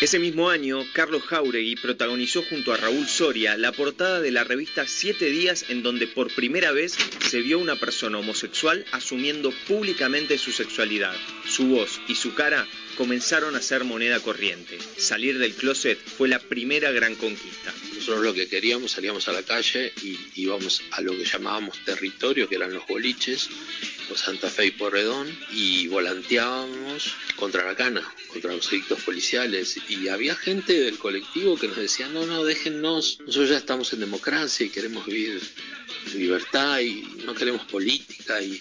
Ese mismo año, Carlos Jauregui protagonizó junto a Raúl Soria la portada de la revista Siete Días en donde por primera vez se vio una persona homosexual asumiendo públicamente su sexualidad. Su voz y su cara comenzaron a ser moneda corriente. Salir del closet fue la primera gran conquista. Nosotros lo que queríamos, salíamos a la calle y íbamos a lo que llamábamos territorio, que eran los boliches, por Santa Fe y Porredón, y volanteábamos contra la cana, contra los edictos policiales. Y había gente del colectivo que nos decía, no, no, déjennos, nosotros ya estamos en democracia y queremos vivir en libertad y no queremos política y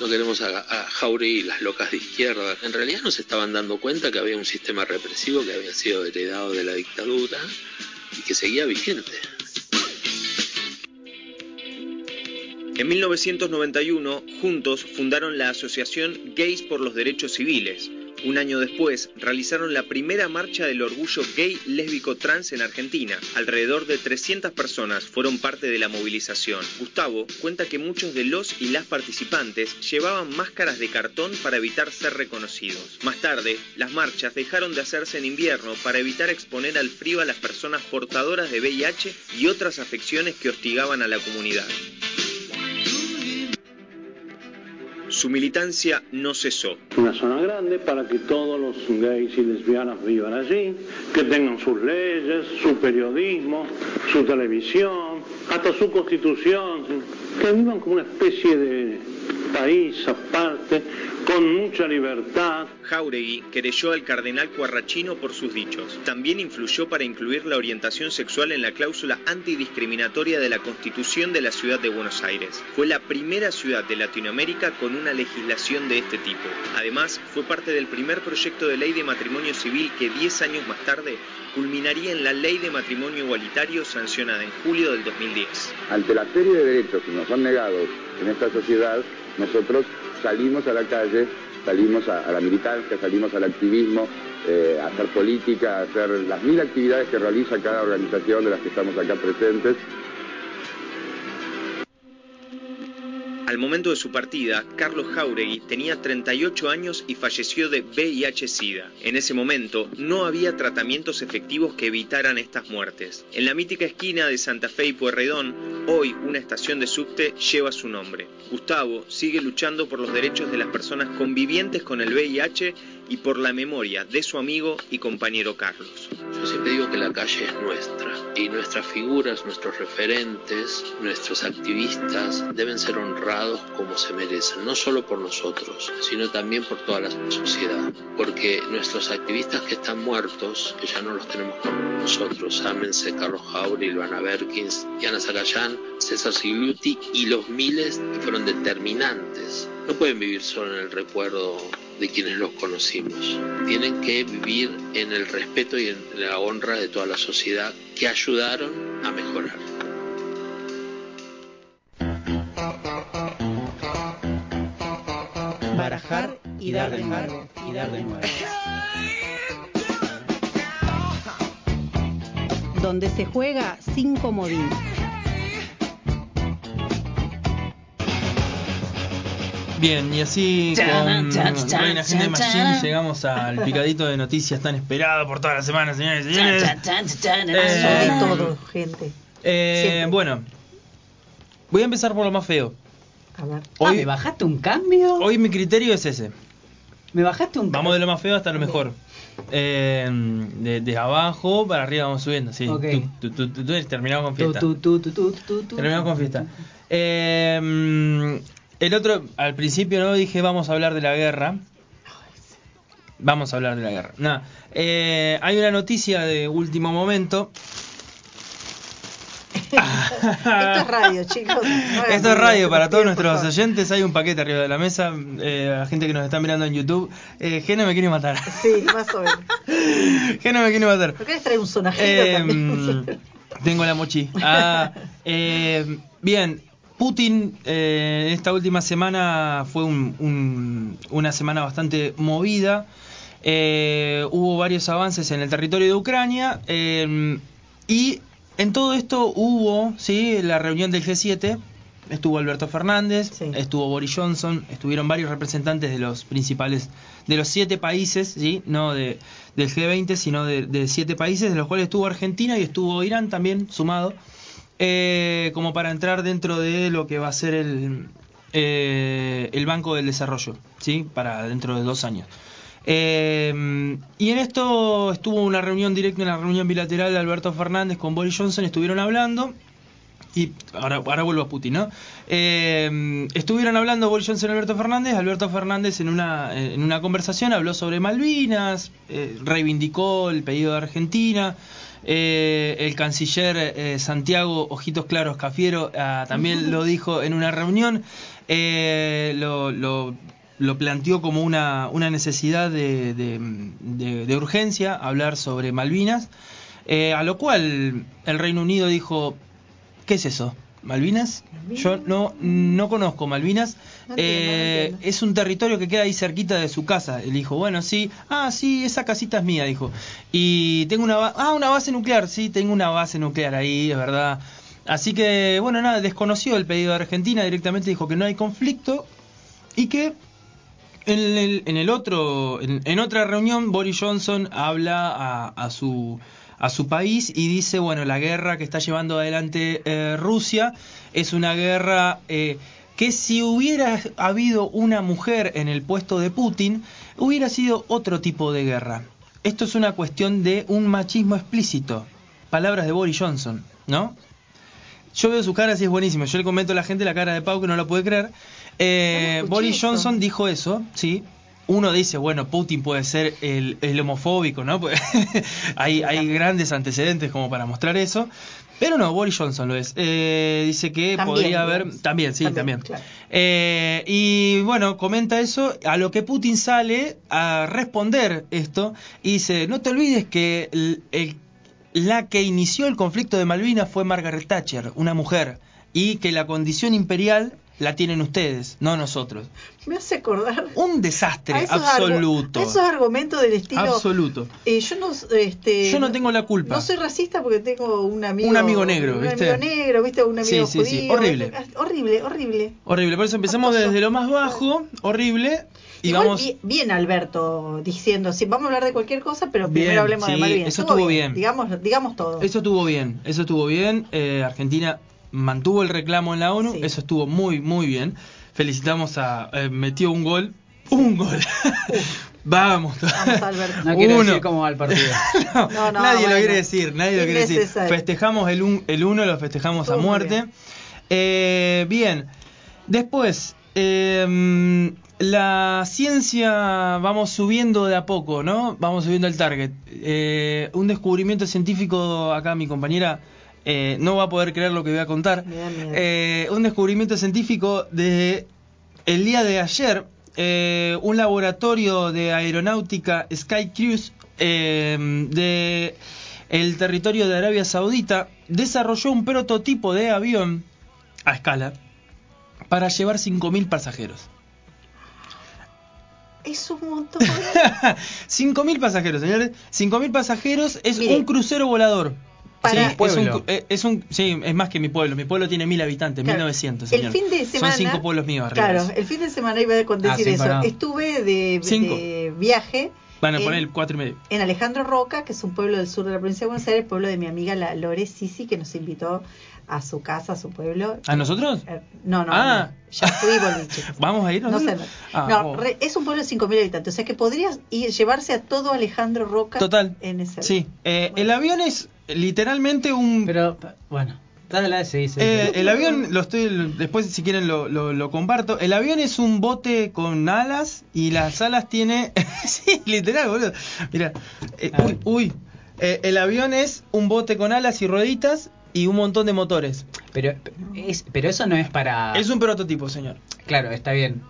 no queremos a, a y las locas de izquierda. En realidad nos estaban dando cuenta que había un sistema represivo que había sido heredado de la dictadura y que seguía vigente. En 1991, juntos fundaron la Asociación Gays por los Derechos Civiles. Un año después, realizaron la primera marcha del orgullo gay, lésbico, trans en Argentina. Alrededor de 300 personas fueron parte de la movilización. Gustavo cuenta que muchos de los y las participantes llevaban máscaras de cartón para evitar ser reconocidos. Más tarde, las marchas dejaron de hacerse en invierno para evitar exponer al frío a las personas portadoras de VIH y otras afecciones que hostigaban a la comunidad. Su militancia no cesó. Una zona grande para que todos los gays y lesbianas vivan allí, que tengan sus leyes, su periodismo, su televisión, hasta su constitución, que vivan como una especie de país aparte, con mucha libertad. Jauregui querelló al cardenal Cuarrachino por sus dichos. También influyó para incluir la orientación sexual en la cláusula antidiscriminatoria de la Constitución de la Ciudad de Buenos Aires. Fue la primera ciudad de Latinoamérica con una legislación de este tipo. Además, fue parte del primer proyecto de ley de matrimonio civil que 10 años más tarde culminaría en la Ley de Matrimonio Igualitario sancionada en julio del 2010. Ante la serie de derechos que nos son negados en esta sociedad, nosotros salimos a la calle, salimos a, la militancia, salimos al activismo, eh, a hacer política, a hacer las mil actividades que realiza cada organización de las que estamos acá presentes. Al momento de su partida, Carlos Jauregui tenía 38 años y falleció de VIH-Sida. En ese momento, no había tratamientos efectivos que evitaran estas muertes. En la mítica esquina de Santa Fe y Pueyrredón, hoy una estación de subte lleva su nombre. Gustavo sigue luchando por los derechos de las personas convivientes con el VIH y por la memoria de su amigo y compañero Carlos. Yo siempre digo que la calle es nuestra y nuestras figuras, nuestros referentes, nuestros activistas deben ser honrados como se merecen, no solo por nosotros, sino también por toda la sociedad, porque nuestros activistas que están muertos, que ya no los tenemos con nosotros, ámense Carlos Jauri, Luana Berkins, Diana Zacayán, César Sigluti y los miles que fueron determinantes, no pueden vivir solo en el recuerdo de quienes los conocimos. Tienen que vivir en el respeto y en la honra de toda la sociedad que ayudaron a mejorar. Barajar y dar de nuevo, y dar de nuevo. Donde se juega sin comodín. Bien, y así con Reina Gente Machine llegamos al picadito de noticias tan esperado por todas las semanas, señores y señores. Eh, Sobre todo, gente. Eh, bueno, voy a empezar por lo más feo. A ver. Ah, ¿Me bajaste un cambio? hoy mi criterio es ese. ¿Me bajaste un Vamos de lo más feo hasta lo mejor. Eh, de, de abajo para arriba vamos subiendo, sí. Ok. Tu, tu, tu, tu, tu, terminamos con Tu, fiesta. Terminamos con fiesta. Eh, el otro, al principio no dije vamos a hablar de la guerra. Vamos a hablar de la guerra. Nada. Eh, hay una noticia de último momento. Esto es radio, chicos. No Esto es radio para todos nuestros oyentes. Hay un paquete arriba de la mesa. Eh, la gente que nos está mirando en YouTube. Eh, Gene me quiere matar. Sí, más o menos. Gene me quiere matar. ¿Por qué les trae un sonajero Eh, también? tengo la mochi. Ah, eh, bien, Putin eh, esta última semana fue un- un- una semana bastante movida. Eh, hubo varios avances en el territorio de Ucrania eh, y en todo esto hubo sí la reunión del G7 estuvo Alberto Fernández Sí. estuvo Boris Johnson estuvieron varios representantes de los principales de los siete países sí no de, del G20 sino de, de siete países de los cuales estuvo Argentina y estuvo Irán también sumado eh, como para entrar dentro de lo que va a ser el eh, el Banco del Desarrollo sí para dentro de dos años eh, y en esto estuvo una reunión directa, una reunión bilateral de Alberto Fernández con Boris Johnson, estuvieron hablando. Y ahora, ahora vuelvo a Putin, ¿no? Eh, estuvieron hablando Boris Johnson y Alberto Fernández. Alberto Fernández en una, en una conversación habló sobre Malvinas, eh, reivindicó el pedido de Argentina. Eh, el canciller eh, Santiago Ojitos Claros Cafiero ah, también lo dijo en una reunión. Eh, lo, lo- lo planteó como una, una necesidad de, de- urgencia hablar sobre Malvinas. Eh, a lo cual el Reino Unido dijo, ¿qué es eso? ¿Malvinas? Yo no, no conozco Malvinas. No entiendo, Eh, no es un territorio que queda ahí cerquita de su casa. Él dijo, bueno, sí, ah, sí, esa casita es mía, dijo. Y tengo una, ah, una base nuclear, sí, tengo una base nuclear ahí, es verdad. Así que, bueno, nada, desconoció el pedido de Argentina, directamente dijo que no hay conflicto y que en el, en el otro, en, en otra reunión, Boris Johnson habla a, a su a su país y dice, bueno, la guerra que está llevando adelante eh, Rusia es una guerra eh, que si hubiera habido una mujer en el puesto de Putin, hubiera sido otro tipo de guerra. Esto es una cuestión de un machismo explícito. Palabras de Boris Johnson, ¿no? Yo veo su cara y es buenísimo. Yo le comento a la gente la cara de Pau que no la puede creer. Eh, Boris. Johnson dijo eso, sí. Uno dice, bueno, Putin puede ser el, el homofóbico, ¿no? Pues, hay, hay grandes antecedentes como para mostrar eso. Pero no, Boris Johnson lo es. Eh, dice que También, podría haber... También, sí, también. claro. Eh, y bueno, comenta eso, a lo que Putin sale a responder esto y dice, no te olvides que el- el- la que inició el conflicto de Malvinas fue Margaret Thatcher, una mujer, y que la condición imperial la tienen ustedes, no nosotros. Me hace acordar Un desastre a esos absoluto. argu- a esos argumentos del estilo. Absoluto. eh, yo no, este, Yo no tengo la culpa. No soy racista porque tengo un amigo. Un amigo negro, un ¿viste? amigo negro, ¿viste? Un amigo Sí, sí, sí, horrible. Horrible, horrible. Horrible, por eso empezamos desde lo más bajo, horrible, y Igual vamos... bi- bien Alberto diciendo, sí, vamos a hablar de cualquier cosa, pero Bien, primero hablemos de Malvinas. eso estuvo bien. Digamos, digamos todo. Eso estuvo bien, eso estuvo bien. Eh, Argentina mantuvo el reclamo en la ONU, Sí. eso estuvo muy, muy bien. Felicitamos a... eh, metió un gol. Un gol. Vamos. Vamos, Alberto. No quiero Uno. decir cómo va el partido. No, No, no, nadie lo quiere decir, nadie lo quiere decir. Festejamos el, un, el uno, lo festejamos a muerte. bien. Eh, bien, después, eh, la ciencia vamos subiendo de a poco, ¿no? Vamos subiendo el target. Eh, un descubrimiento científico, acá mi compañera eh, no va a poder creer lo que voy a contar. Eh, un descubrimiento científico de el día de ayer, eh, un laboratorio de aeronáutica Sky Cruise eh, de el territorio de Arabia Saudita desarrolló un prototipo de avión a escala para llevar 5.000 pasajeros. Es un montón. 5.000 pasajeros, señores. 5.000 pasajeros es Mire. un crucero volador. Para Sí, Pueblo. es un, eh, es un, sí, es más que mi pueblo. Mi pueblo tiene mil habitantes, Claro, 1900. el señor. fin de semana Son cinco pueblos míos arriba. Claro, el fin de semana iba a Ah, decir cinco eso. no. Estuve de, Cinco. de viaje Van a en- poner el cuatro y medio. en Alejandro Roca, que es un pueblo del sur de la provincia de Buenos Aires, el pueblo de mi amiga la Lore Sisi, que nos invitó a su casa, a su pueblo. ¿A nosotros? Eh, No, no, Ah. no. ya fui chicos. ¿Vamos a ir No sé. Ah, No, oh. re- es un pueblo de 5.000 habitantes, o sea que podrías ir, llevarse a todo Alejandro Roca Total. en ese Sí, eh, el avión es literalmente un... Pero, bueno, dale, sí, sí. Eh, el avión, lo estoy, después si quieren lo, lo, lo comparto. El avión es un bote con alas y las alas tiene... sí, literal, boludo. Mira, eh, uy, uy. Eh, el avión es un bote con alas y rueditas y un montón de motores. Pero, es, pero eso no es para... Es un prototipo, señor. Claro, está bien.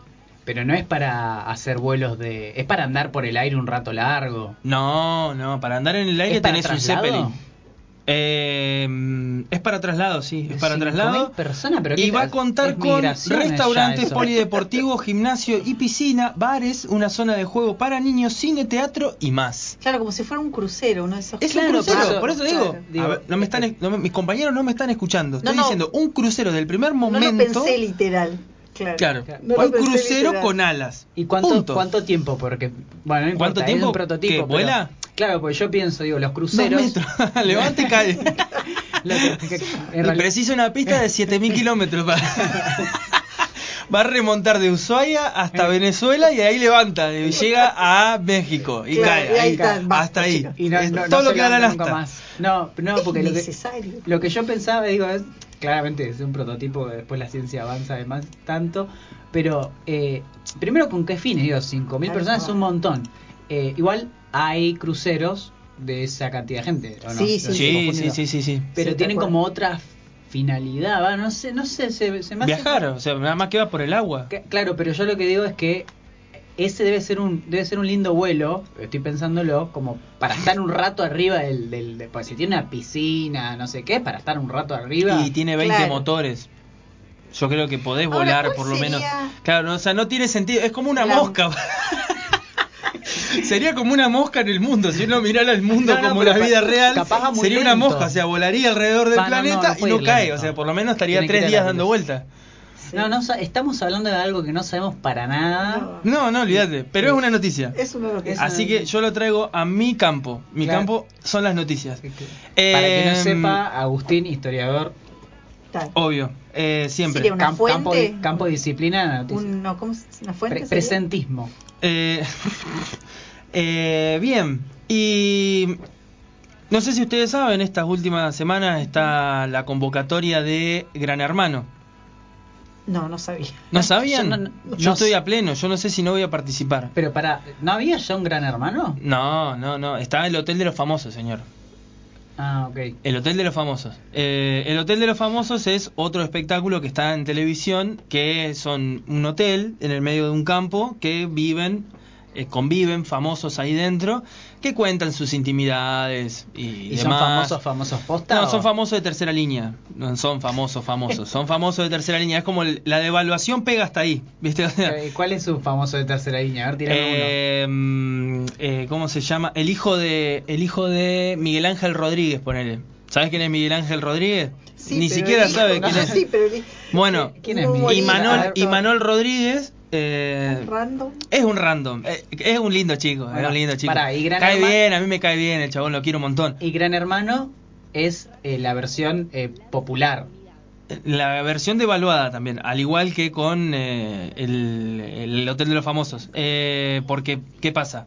Pero no es para hacer vuelos de... Es para andar por el aire un rato largo. No, no, para andar en el aire ¿Es para tenés un? Zeppelin. Eh, es para traslado, sí, es para 5.000 traslado. personas, pero y ¿qué va a es contar con restaurantes polideportivos, gimnasio y piscina, bares, una zona de juego para niños, cine, teatro y más. Claro, como si fuera un crucero, uno de esos. Es Claro, un crucero, por eso- por eso digo. claro. Digo, a ver, no me están, no me- mis compañeros no me están escuchando. Estoy No, no. diciendo un crucero del primer No momento. lo pensé literal. Claro. claro, No un crucero literal. con alas. ¿Y cuánto, Punto. cuánto tiempo? Porque, bueno, no importa, ¿Cuánto es tiempo? un prototipo. ¿Qué, pero- vuela? Claro, porque yo pienso, digo, los cruceros... Levanta y cae. Y precisa una pista de 7000 kilómetros para. Va a remontar de Ushuaia hasta Eh. Venezuela y ahí levanta, y llega a México y Claro, cae, y ahí basta, hasta ahí. Y no, no- no todo lo que da la nunca más. No, no, porque lo que, necesario. lo que yo pensaba, digo, es, claramente es un prototipo, después la ciencia avanza además tanto, pero eh, primero con qué fines, digo, 5.000 Tal personas es un montón. Eh, igual hay cruceros de esa cantidad de gente, ¿o no? Sí, sí, Sí, sí, sí, sí, sí. Pero Sí, tienen como otra finalidad, va, no sé, no sé, se, se me hace- Viajar, o sea, nada más que va por el agua. Que- Claro, pero yo lo que digo es que ese debe ser un debe ser un lindo vuelo, estoy pensándolo, como para estar un rato arriba del... del de- pues si tiene una piscina, no sé qué, para estar un rato arriba. Y tiene 20 Claro. motores. Yo creo que podés Ahora, volar ¿cuál por lo menos. Claro, no, o sea, no tiene sentido. Es como una La- mosca. Sería como una mosca en el mundo. Si uno mirara el mundo No, no, como la vida real, capaz sería una mosca. O sea, volaría alrededor del Va, no, no, planeta no y no cae. lento. O sea, por lo menos estaría Tiene tres días dando velocidad. vuelta. No, no, estamos hablando de algo que no sabemos para nada. No. No, olvídate. Pero es una noticia. Es una noticia. Es- Así que yo lo traigo a mi campo. Mi Claro. campo son las noticias. Para que no Eh, sepa, Agustín, historiador, Tal. Obvio, eh, siempre. Una campo, fuente. campo de disciplina, de noticias. Un, no, ¿cómo? ¿Una fuente? Pre- sería? presentismo. Eh, eh, bien, y no sé si ustedes saben, estas últimas semanas está la convocatoria de Gran Hermano. No, no sabía. ¿No sabían? Yo no- no- Yo no estoy sé. a pleno, yo no sé si no voy a participar. Pero para, ¿no había ya un gran hermano? No, no, no, está el Hotel de los Famosos, señor. Ah, ok. El Hotel de los Famosos. Eh, el Hotel de los Famosos es otro espectáculo que está en televisión, que son un hotel en el medio de un campo que viven, eh, conviven famosos ahí dentro, que cuentan sus intimidades y, ¿Y son famosos, famosos posta? No, son famosos de tercera línea. No son famosos, famosos. Son famosos de tercera línea. Es como el- la devaluación pega hasta ahí. ¿Viste? Eh, ¿Cuál es su famoso de tercera línea? A ver, tirame uno. eh, mm, eh, ¿Cómo se llama? El hijo de el hijo de Miguel Ángel Rodríguez, ponele. ¿Sabes quién es Miguel Ángel Rodríguez? Sí, Ni pero siquiera sabe no, quién es. Sí, pero el- Bueno, y. Manuel, y Manuel Rodríguez eh, random. es un random. Eh, Es un lindo chico. es un lindo chico. pará, y Gran cae Hermano- bien, a mí me cae bien. El chabón lo quiero un montón. Y Gran Hermano es eh, la versión eh, popular. La versión devaluada también, al igual que con eh, el, el Hotel de los Famosos. Eh, porque, ¿qué pasa?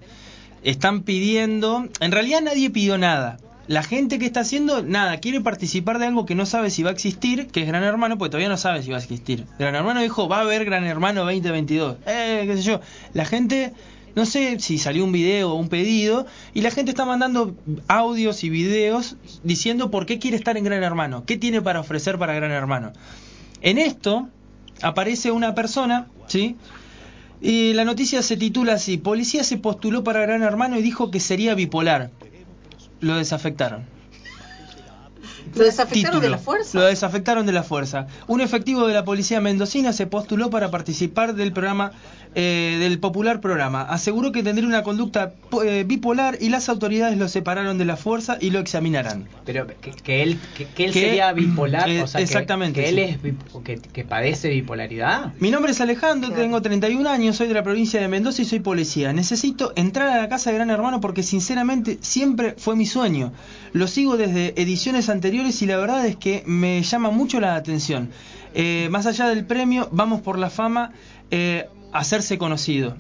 Están pidiendo, en realidad nadie pidió nada. La gente que está haciendo, nada, quiere participar de algo que no sabe si va a existir, que es Gran Hermano, porque todavía no sabe si va a existir. Gran Hermano dijo, va a haber Gran Hermano 2022. Eh, qué sé yo. La gente, no sé si salió un video o un pedido, y la gente está mandando audios y videos diciendo por qué quiere estar en Gran Hermano, qué tiene para ofrecer para Gran Hermano. En esto aparece una persona, ¿sí? Y la noticia se titula así, Policía se postuló para Gran Hermano y dijo que sería bipolar. Lo desafectaron. Lo desafectaron título. de la fuerza. Lo desafectaron de la fuerza. Un efectivo de la policía mendocina se postuló para participar del programa, eh, del popular programa. Aseguró que tendría una conducta eh, bipolar y las autoridades lo separaron de la fuerza y lo examinarán. Pero que, que él, que, que él Que- sería bipolar, eh, o sea, que- exactamente, que, él sí. es que padece bipolaridad. Mi nombre es Alejandro, Claro. tengo 31 años, soy de la provincia de Mendoza y soy policía. Necesito entrar a la casa de Gran Hermano porque sinceramente siempre fue mi sueño. Lo sigo desde ediciones anteriores y la verdad es que me llama mucho la atención. Eh, más allá del premio, vamos por la fama, eh, hacerse conocido.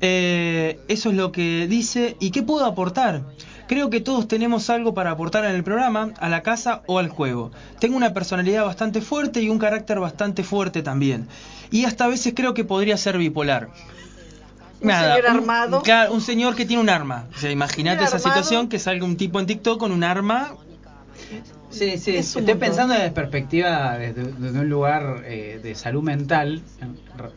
Eh, eso es lo que dice. ¿Y qué puedo aportar? Creo que todos tenemos algo para aportar en el programa, a la casa o al juego. Tengo una personalidad bastante fuerte y un carácter bastante fuerte también. Y hasta a veces creo que podría ser bipolar. Un señor armado. claro, un señor que tiene un arma. O sea, imagínate esa armado. situación que salga un tipo en TikTok con un arma. Sí, sí, Es estoy montón. pensando desde perspectiva, desde, desde un lugar eh, de salud mental.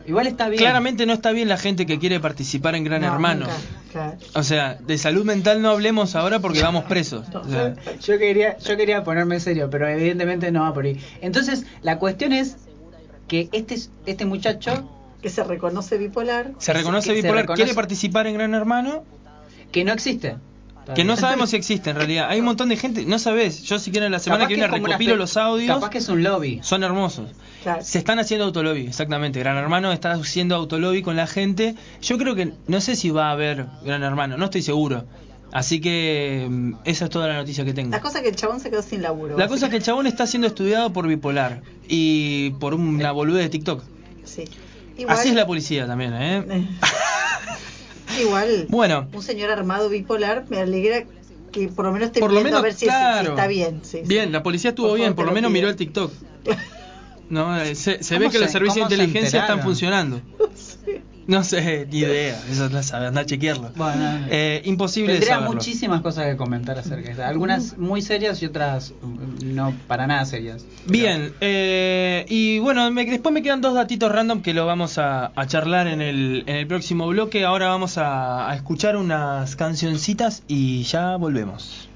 Igual está bien. Claramente no está bien la gente que quiere participar en Gran No, Hermano. nunca, claro. O sea, de salud mental no hablemos ahora porque vamos presos. O sea, Yo quería, yo quería ponerme serio, pero evidentemente no va por ahí. Entonces, la cuestión es que este, este muchacho Que se reconoce bipolar. se reconoce se bipolar, reconoce- quiere participar en Gran Hermano, que no existe. Que no sabemos si existe en realidad. Hay un montón de gente, no sabes. Yo si quieren la semana Capaz que viene recopilo los audios. Capaz que es un lobby. Son hermosos. Claro. Se están haciendo autolobby, exactamente. Gran Hermano está haciendo autolobby con la gente. Yo creo que, no sé si va a haber Gran Hermano, no estoy seguro. Así que mm, esa es toda la noticia que tengo. La cosa es que el chabón se quedó sin laburo. La cosa es que el chabón está siendo estudiado por bipolar y por una boludez de TikTok. Sí. Igual, Así es la policía también, ¿eh? Igual, Bueno. un señor armado bipolar me alegra que por lo menos esté Por lo menos, a ver si, es- si claro. está bien. sí, sí. Bien, la policía estuvo Por bien, por lo menos miró el TikTok. No, eh, se, se ve ¿Cómo que los se- servicios de se inteligencia están funcionando. No sé, ni idea. Eso no sabe, anda a chequearlo. Bueno, Eh, imposible Tendría saberlo. muchísimas cosas que comentar acerca de esto. Algunas muy serias y otras mm, no para nada serias. Bien, eh, y bueno, me- después me quedan dos datitos random que lo vamos a, a charlar en el, en el próximo bloque. Ahora vamos a, a escuchar unas cancioncitas y ya volvemos.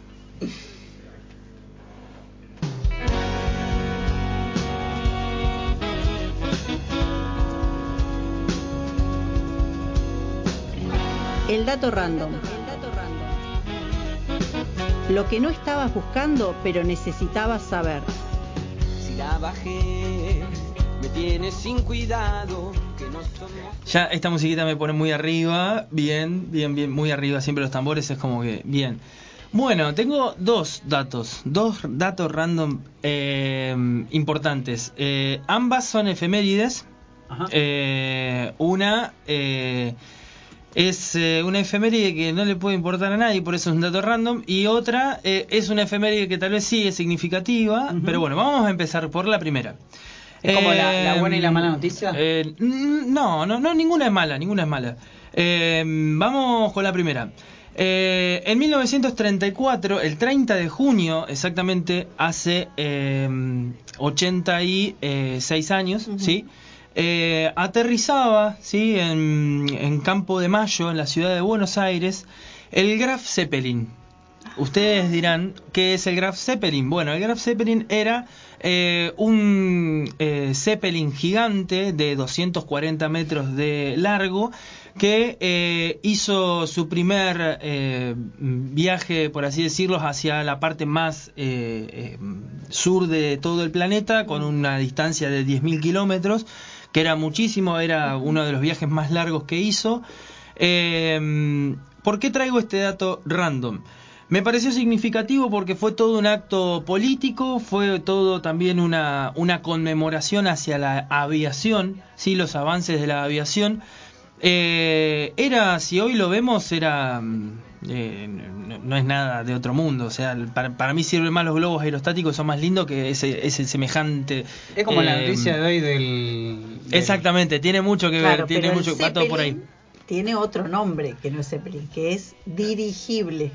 El dato random. Lo que no estabas buscando, pero necesitabas saber. Si la bajé, me tienes sin cuidado, que no somos... Ya esta musiquita me pone muy arriba, bien, bien, bien, muy arriba. Siempre los tambores es como que, bien. Bueno, tengo dos datos, dos datos random eh, importantes. Eh, ambas son efemérides. Ajá. Eh, una eh, es eh, una efeméride que no le puede importar a nadie, por eso es un dato random. Y otra eh, es una efeméride que tal vez sí es significativa, pero bueno, vamos a empezar por la primera. ¿Es como la- la buena y la mala noticia? eh, no, no, no, ninguna es mala, ninguna es mala. Eh, vamos con la primera. Eh, en 1934, el 30 de junio, exactamente hace eh, 86 años, ¿sí? Eh, aterrizaba, ¿sí? En, en Campo de Mayo, en la ciudad de Buenos Aires, el Graf Zeppelin. Ustedes dirán, ¿qué es el Graf Zeppelin? Bueno, el Graf Zeppelin era eh, un eh, Zeppelin gigante de 240 metros de largo que hizo su primer viaje, por así decirlo, hacia la parte más sur de todo el planeta, con una distancia de 10.000 kilómetros, que era muchísimo, era uno de los viajes más largos que hizo. Eh, ¿Por qué traigo este dato random? Me pareció significativo porque fue todo un acto político, fue todo también una, una conmemoración hacia la aviación, sí, los avances de la aviación. Eh, era, si hoy lo vemos, era mm, eh, no, no es nada de otro mundo. O sea, para, para mí sirven más los globos aerostáticos, son más lindos que ese, ese semejante. Es como la eh, noticia de hoy del... del- Exactamente, tiene mucho que ver, Claro, tiene mucho, va todo por ahí. Tiene otro nombre que no es Zeppelin, que es dirigible.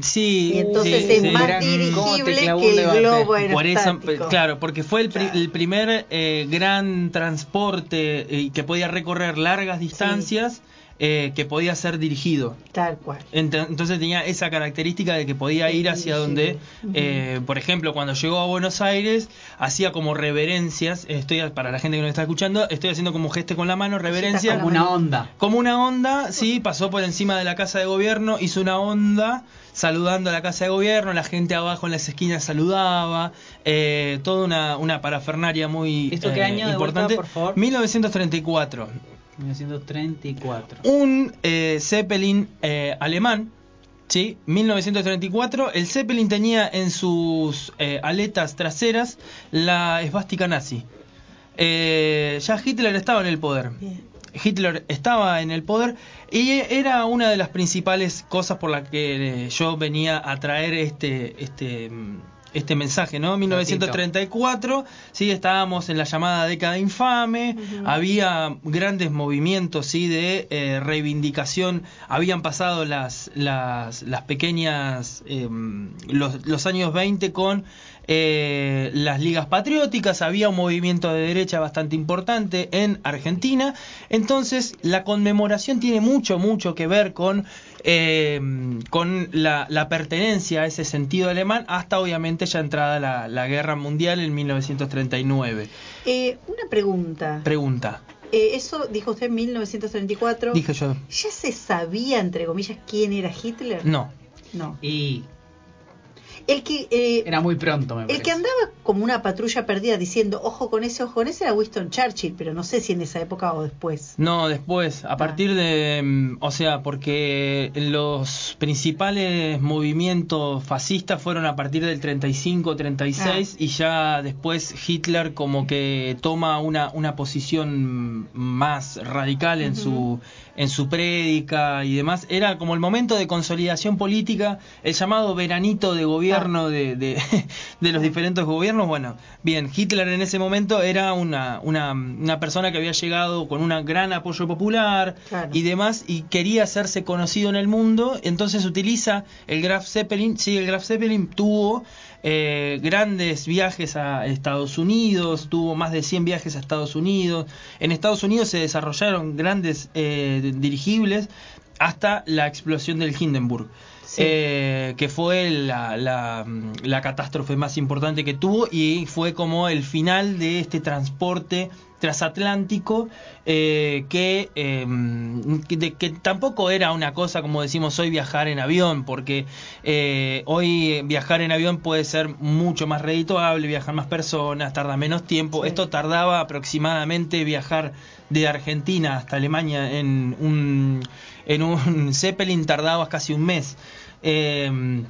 Sí, Y entonces sí, es sí. más Gran- ¿cómo te dirigible que el debate? globo Por eso, aerostático. claro, porque fue el, pri- el primer eh, gran transporte eh, que podía recorrer largas distancias eh, que podía ser dirigido. Tal cual. Ent- Entonces tenía esa característica de que podía ir hacia donde, eh, por ejemplo, cuando llegó a Buenos Aires, hacía como reverencias, estoy para la gente que nos está escuchando, estoy haciendo como gesto con la mano, reverencias. Como una onda. Como una onda, sí, pasó por encima de la casa de gobierno, hizo una onda saludando a la casa de gobierno, la gente abajo en las esquinas saludaba, eh, toda una, una parafernaria muy ¿Esto qué eh, de vuelta, importante. por favor? 1934 1934. un eh, Zeppelin eh, alemán, ¿sí? 1934. El Zeppelin tenía en sus eh, aletas traseras la esvástica nazi. Eh, ya Hitler estaba en el poder. Hitler estaba en el poder y era una de las principales cosas por las que eh, yo venía a traer este este mm, este mensaje, ¿no? 1934, sí, estábamos en la llamada década infame, había grandes movimientos, sí, de eh, reivindicación, habían pasado las las, las pequeñas eh, los, los años 20 con eh, las ligas patrióticas, había un movimiento de derecha bastante importante en Argentina, entonces la conmemoración tiene mucho, mucho que ver con, eh, con la, la pertenencia a ese sentido alemán hasta obviamente ya entrada la, la guerra mundial en 1939. Eh, una pregunta. Pregunta, Eh, eso dijo usted en 1934. dije yo, ¿Ya se sabía, entre comillas, quién era Hitler? no, No. Y El que, eh, era muy pronto, me el parece. que andaba como una patrulla perdida diciendo ojo con ese, ojo con ese era Winston Churchill, pero no sé si en esa época o después. No, después, a partir de, mm, o sea, porque los principales movimientos fascistas fueron a partir del 35-36 y ya después Hitler como que toma una, una posición más radical en su en su prédica y demás. Era como el momento de consolidación política, el llamado veranito de gobierno de, de, de los diferentes gobiernos. Bueno, bien, Hitler en ese momento era una, una, una persona que había llegado con un gran apoyo popular Claro. y demás y quería hacerse conocido en el mundo, entonces utiliza el Graf Zeppelin. Sí, el Graf Zeppelin tuvo eh, grandes viajes a Estados Unidos, tuvo más de 100 viajes a Estados Unidos. En Estados Unidos se desarrollaron grandes eh, dirigibles hasta la explosión del Hindenburg. Eh, que fue la, la, la catástrofe más importante que tuvo y fue como el final de este transporte transatlántico eh, que, eh, que, de- que tampoco era una cosa como decimos hoy viajar en avión porque eh, hoy viajar en avión puede ser mucho más redituable viajar más personas tarda menos tiempo. Esto tardaba aproximadamente viajar de Argentina hasta Alemania en un en un Zeppelin tardaba casi un mes eh,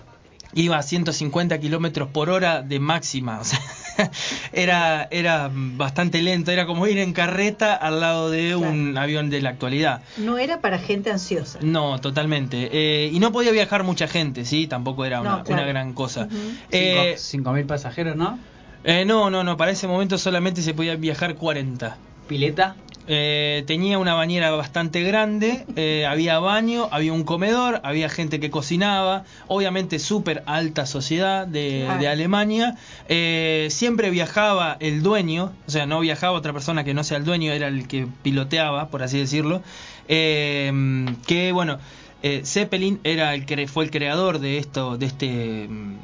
iba a 150 kilómetros por hora de máxima. O sea, era, era bastante lento. Era como ir en carreta al lado de un avión de la actualidad. No era para gente ansiosa. No, totalmente. Eh, y no podía viajar mucha gente, ¿sí? Tampoco era una, No, claro. una gran cosa. Eh, Cinco mil pasajeros, ¿no? eh, no, no, no. Para ese momento solamente se podía viajar 40. ¿Pileta? Eh, tenía una bañera bastante grande, eh, había baño, había un comedor, había gente que cocinaba, obviamente súper alta sociedad de, Claro. de Alemania. Eh, siempre viajaba el dueño, o sea, no viajaba otra persona que no sea el dueño, era el que piloteaba, por así decirlo. Que bueno, Zeppelin era el que fue el creador de esto, de este. mm,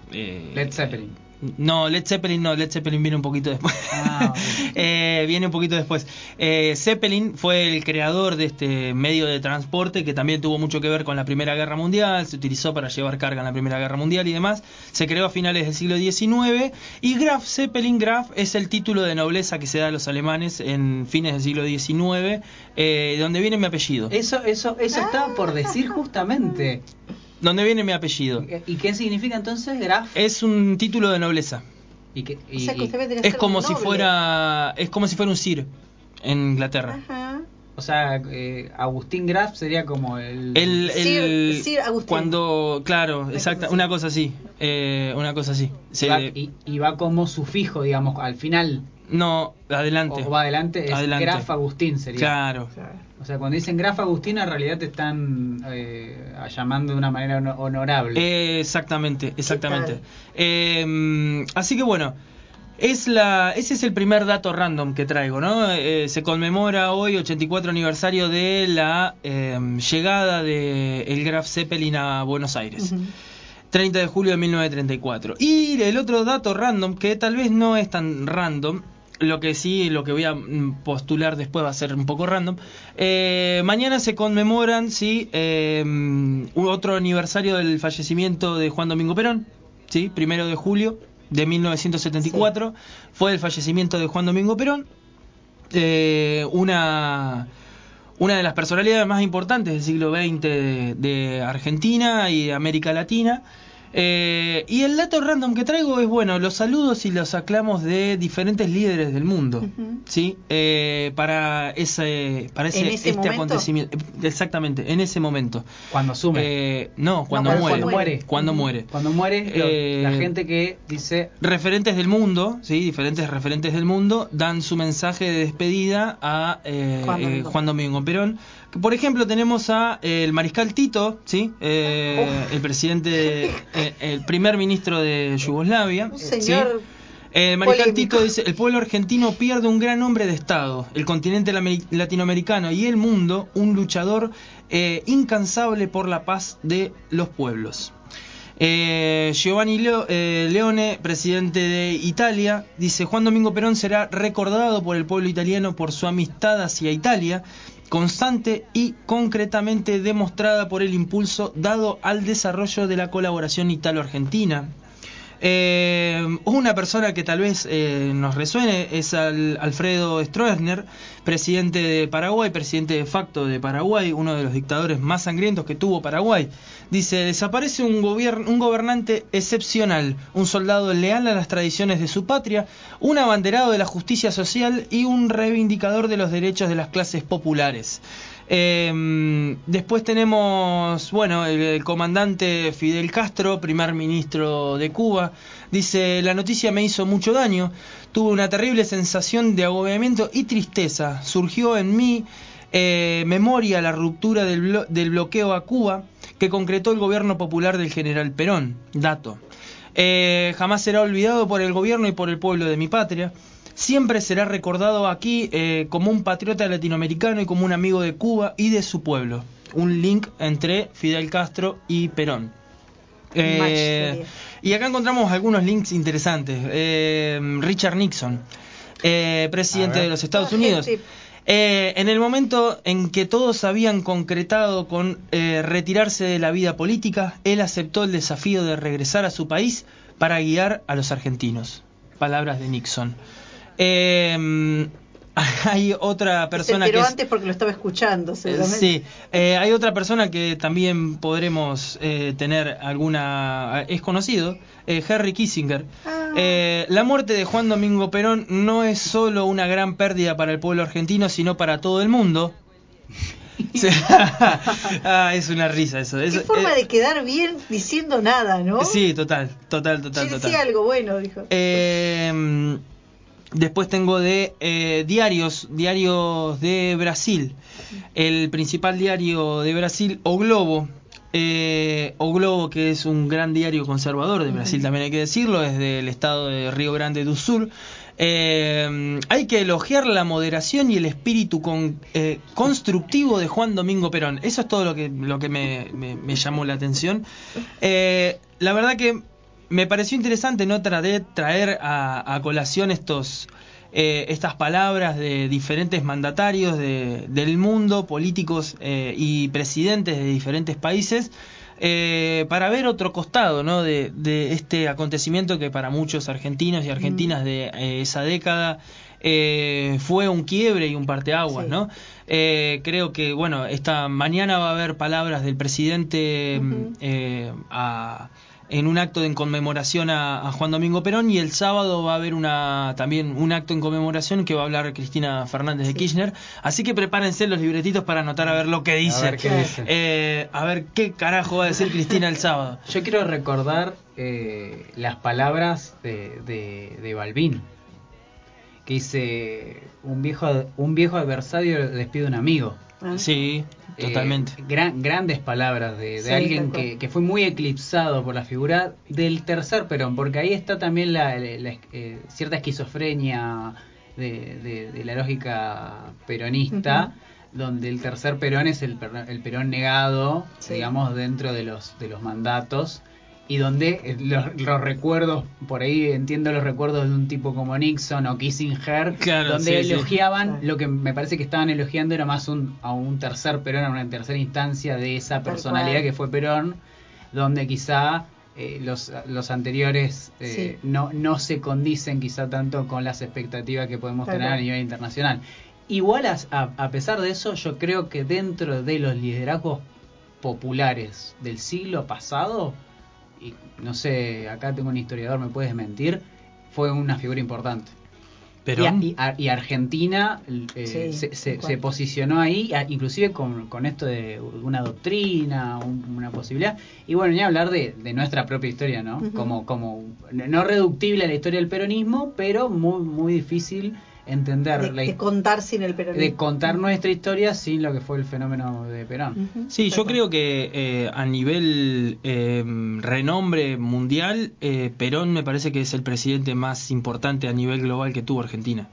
Led Zeppelin. No, Led Zeppelin no, Led Zeppelin viene un poquito después. Ah. Eh, viene un poquito después. Eh, Zeppelin fue el creador de este medio de transporte que también tuvo mucho que ver con la Primera Guerra Mundial, se utilizó para llevar carga en la Primera Guerra Mundial y demás. Se creó a finales del siglo XIX y Graf Zeppelin Graf es el título de nobleza que se da a los alemanes en fines del siglo XIX, eh, donde viene mi apellido. Eso, eso, eso estaba por decir justamente. Donde viene mi apellido. ¿Y qué significa entonces Graf? Es un título de nobleza. ¿Y qué- O y- sea que y- usted Es como si fuera es como si fuera un sir en Inglaterra. Ajá. O sea, eh, Agustín Graf sería como el... El, el- Sir- Sir Agustín. cuando claro, exacta, una cosa así, eh, una cosa así. Se- y, va, y- y va como sufijo, digamos, al final. no, adelante. O va adelante, es Adelante. Graf Agustín sería. Claro. O sea, cuando dicen Graf Agustín, en realidad te están eh, llamando de una manera hono- honorable. Eh, exactamente, exactamente. Eh, así que bueno, Es la, ese es el primer dato random que traigo, ¿no? Eh, se conmemora hoy 84 aniversario de la eh, llegada de el Graf Zeppelin a Buenos Aires. 30 de julio de 1934. Y el otro dato random, que tal vez no es tan random, lo que sí, lo que voy a mm, postular después va a ser un poco random. Eh, mañana se conmemoran, sí, mm, otro aniversario del fallecimiento de Juan Domingo Perón, sí, primero de julio de 1974, fue el fallecimiento de Juan Domingo Perón, eh, una, una de las personalidades más importantes del siglo XX de, de Argentina y de América Latina. Eh, y el dato random que traigo es, bueno, los saludos y los aclamos de diferentes líderes del mundo, ¿sí? Eh, para ese, para ese, ¿En ese este momento? acontecimiento. Exactamente, en ese momento. Cuando asume. Eh, no, cuando, cuando- muere. cuando muere. Cuando muere. Cuando muere, lo- Eh, la gente que dice referentes del mundo, sí, diferentes referentes del mundo dan su mensaje de despedida a eh, Juan eh, Domingo. Juan Domingo Perón. Por ejemplo, tenemos a eh, el mariscal Tito, sí, Eh, el presidente, eh, el primer ministro de Yugoslavia, Un ¿sí? señor El mariscal polémico. Tito dice, el pueblo argentino pierde un gran hombre de Estado, el continente latinoamericano y el mundo, un luchador eh, incansable por la paz de los pueblos. Eh, Giovanni Leo- eh, Leone, presidente de Italia, dice Juan Domingo Perón será recordado por el pueblo italiano por su amistad hacia Italia, constante y concretamente demostrada por el impulso dado al desarrollo de la colaboración italo-argentina. Eh, una persona que tal vez eh, nos resuene es al- Alfredo Stroessner, presidente de Paraguay, presidente de facto de Paraguay, uno de los dictadores más sangrientos que tuvo Paraguay. Dice, desaparece un, gobernante excepcional, un soldado leal a las tradiciones de su patria, un abanderado de la justicia social y un reivindicador de los derechos de las clases populares. Eh, después tenemos, bueno, el, comandante Fidel Castro, primer ministro de Cuba, dice, la noticia me hizo mucho daño, tuve una terrible sensación de agobiamiento y tristeza, surgió en mí eh, memoria la ruptura del bloqueo a Cuba que concretó el gobierno popular del general Perón, dato. Eh, jamás será olvidado por el gobierno y por el pueblo de mi patria. Siempre será recordado aquí eh, como un patriota latinoamericano y como un amigo de Cuba y de su pueblo. Un link entre Fidel Castro y Perón. Eh, y acá encontramos algunos links interesantes. Eh, Richard Nixon, eh, presidente de los Estados Unidos. gente. Eh, en el momento en que todos habían concretado con eh, retirarse de la vida política, él aceptó el desafío de regresar a su país para guiar a los argentinos. Palabras de Nixon. Eh, hay otra persona se que es- antes porque lo estaba escuchando, seguramente. Sí, eh, hay otra persona que también podremos eh, tener alguna... Es conocido, eh, Henry Kissinger. Eh, la muerte de Juan Domingo Perón no es solo una gran pérdida para el pueblo argentino, sino para todo el mundo. Ah, es una risa eso. Qué Es- forma eh, de quedar bien diciendo nada, ¿no? Sí, total, total, total, total. decía algo bueno, dijo. Eh, después tengo de eh, diarios, diarios de Brasil. El principal diario de Brasil, O Globo. Eh, o Globo, que es un gran diario conservador de Brasil, también hay que decirlo, es del estado de Río Grande do Sul. Eh, hay que elogiar la moderación y el espíritu con- eh, constructivo de Juan Domingo Perón. Eso es todo lo que, lo que me, me- me llamó la atención. Eh, la verdad que me pareció interesante no traer, traer a, a colación estos eh, estas palabras de diferentes mandatarios de- del mundo, políticos eh, y presidentes de diferentes países, eh, para ver otro costado ¿no? de, de este acontecimiento que para muchos argentinos y argentinas de eh, esa década fue un quiebre y un parteaguas, Sí. ¿no? Creo que, bueno, esta mañana va a haber palabras del presidente a- en un acto en conmemoración a, a Juan Domingo Perón y el sábado va a haber una también un acto en conmemoración que va a hablar Cristina Fernández de. Kirchner. Así que prepárense los libretitos para anotar a ver lo que dice. A ver qué dice. Eh, a ver qué carajo va a decir Cristina el sábado. Yo quiero recordar eh, las palabras de, de, de Balbín, que dice, un viejo, un viejo adversario despide a un amigo. Ah. Sí, Eh, totalmente. gran- grandes palabras de, de Sí, alguien que, que fue muy eclipsado por la figura del tercer Perón, porque ahí está también la, la- la- eh, cierta esquizofrenia de, de- de la lógica peronista, donde el tercer Perón es el, per- el Perón negado, Sí. digamos, dentro de los, de los mandatos. Y donde eh, los, los recuerdos, por ahí entiendo los recuerdos de un tipo como Nixon o Kissinger, Claro, donde sí, elogiaban, Sí. lo que me parece que estaban elogiando era más un, a un tercer Perón, a una tercera instancia de esa personalidad que fue Perón, donde quizá eh, los, los anteriores eh, Sí. no, no se condicen quizá tanto con las expectativas que podemos Tal tener a nivel internacional. Igual a, a- a pesar de eso, yo creo que dentro de los liderazgos populares del siglo pasado, y no sé, acá tengo un historiador, me puedes mentir, fue una figura importante. Perón. Y, a- y Argentina eh, Sí, se, se- posicionó ahí, inclusive con, con esto de una doctrina, un- una posibilidad. Y bueno, ni hablar de, de nuestra propia historia, ¿no? Como, como no reductible a la historia del peronismo, pero muy, muy difícil entender, De, la, de contar sin el peronismo. de contar nuestra historia sin lo que fue el fenómeno de Perón. Sí, yo creo que eh, a nivel eh, renombre mundial, eh, Perón me parece que es el presidente más importante a nivel global que tuvo Argentina.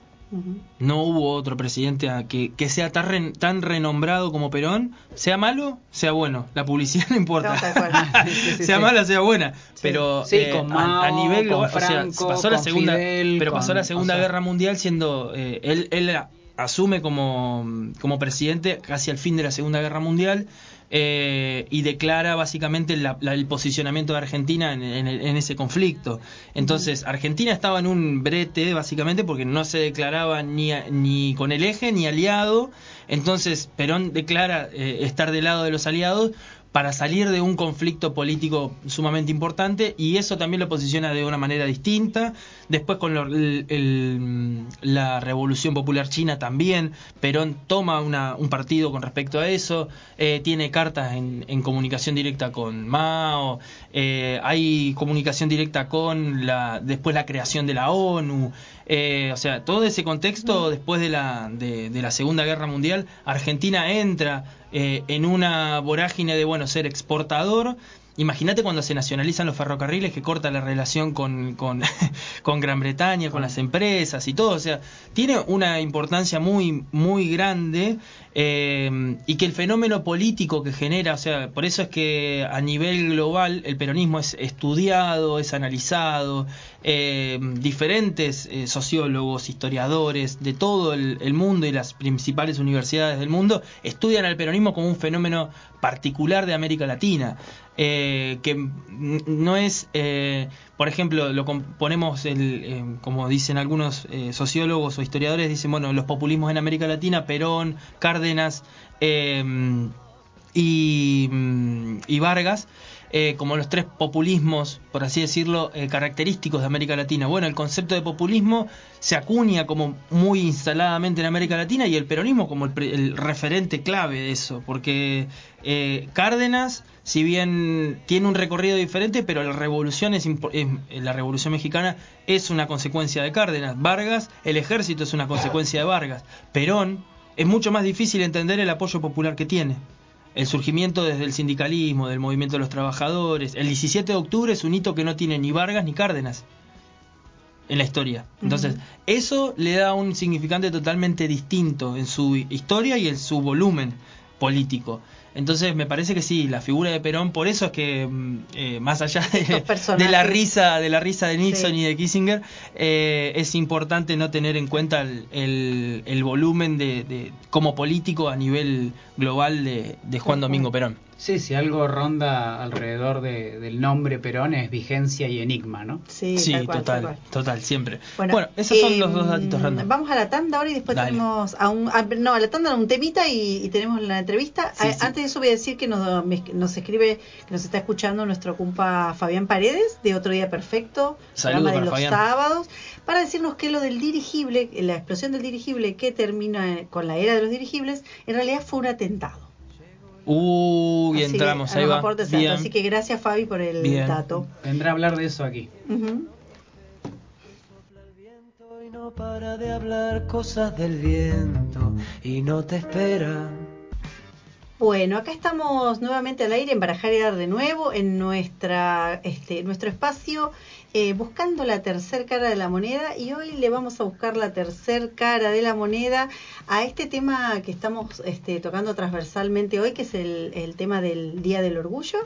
No hubo otro presidente a que, que sea tan, ren- tan renombrado como Perón, sea malo, sea bueno. La publicidad no importa. No, tal cual. Sí, sí, sea sí. mala, sea buena. Pero Sí, eh, con a- Mao, a, nivel con o sea, pasó la segunda, Fidel, pero pasó con- la Segunda o sea- Guerra Mundial siendo eh, él, él asume como, como presidente casi al fin de la Segunda Guerra Mundial eh, y declara básicamente la- la- el posicionamiento de Argentina en, en el- en ese conflicto. Entonces, Argentina estaba en un brete básicamente porque no se declaraba ni, a- ni con el eje ni aliado. Entonces, Perón declara eh, estar del lado de los aliados para salir de un conflicto político sumamente importante y eso también lo posiciona de una manera distinta. Después con lo- el- el- la Revolución Popular China también, Perón toma una- un partido con respecto a eso, eh, tiene cartas en, en comunicación directa con Mao, eh, hay comunicación directa con la después la creación de la ONU. Eh, o sea, todo ese contexto después de la, de, de la Segunda Guerra Mundial, Argentina entra eh, en una vorágine de, bueno, ser exportador. Imagínate cuando se nacionalizan los ferrocarriles que corta la relación con, con, con Gran Bretaña, con las empresas y todo. O sea, tiene una importancia muy, muy grande eh, y que el fenómeno político que genera, o sea, por eso es que a nivel global el peronismo es estudiado, es analizado, eh, diferentes eh, sociólogos, historiadores de todo el, mundo y las principales universidades del mundo estudian al peronismo como un fenómeno particular de América Latina, eh, que no es, por ejemplo, lo com- ponemos, el, como dicen algunos sociólogos o historiadores, dicen, bueno, los populismos en América Latina, Perón, Cárdenas, mm, y Vargas eh, como los tres populismos, por así decirlo, eh, característicos de América Latina. Bueno, el concepto de populismo se acuña como muy instaladamente en América Latina y el peronismo como el, el referente clave de eso, porque eh, Cárdenas, si bien tiene un recorrido diferente, pero la revolución es, es- la revolución mexicana es una consecuencia de Cárdenas. Vargas, el ejército es una consecuencia de Vargas. Perón es mucho más difícil entender el apoyo popular que tiene. El surgimiento desde el sindicalismo, del movimiento de los trabajadores. El 17 de octubre es un hito que no tiene ni Vargas ni Cárdenas en la historia. Entonces, eso le da un significante totalmente distinto en su historia y en su volumen político. Entonces, me parece que sí, la figura de Perón, por eso es que mm, eh, más allá de, de la risa, de la risa de Nixon Sí. y de Kissinger, eh, es importante no tener en cuenta el, el- el volumen de, de- como político a nivel global de, de Juan Domingo Perón. Sí, si algo ronda alrededor de- del nombre Perón es vigencia y enigma, ¿no? Sí, Sí, tal cual, total, tal cual. total, siempre. Bueno, Bueno, esos son eh, los dos datitos random. Vamos a la tanda ahora y después Dale. tenemos a un a- no a la tanda un temita y, y tenemos la entrevista. Sí, A- sí. Antes de eso voy a decir que nos, nos escribe que nos está escuchando nuestro compa Fabián Paredes de Otro Día Perfecto, Saludos programa de los Fabián. sábados, para decirnos que lo del dirigible, la explosión del dirigible que termina con la era de los dirigibles, en realidad fue un atentado. Uh, y Así que entramos, a ahí va. aportes altos. Bien. Así que gracias Fabi por el Bien. dato. Vendrá a hablar de eso aquí. Ujú. Y no para de hablar cosas del viento y no te espera. Bueno, acá estamos nuevamente al aire en Barajar y Dar de nuevo en nuestra, este, nuestro espacio eh, buscando la tercer cara de la moneda y hoy le vamos a buscar la tercer cara de la moneda a este tema que estamos este, tocando transversalmente hoy, que es el, tema del Día del Orgullo.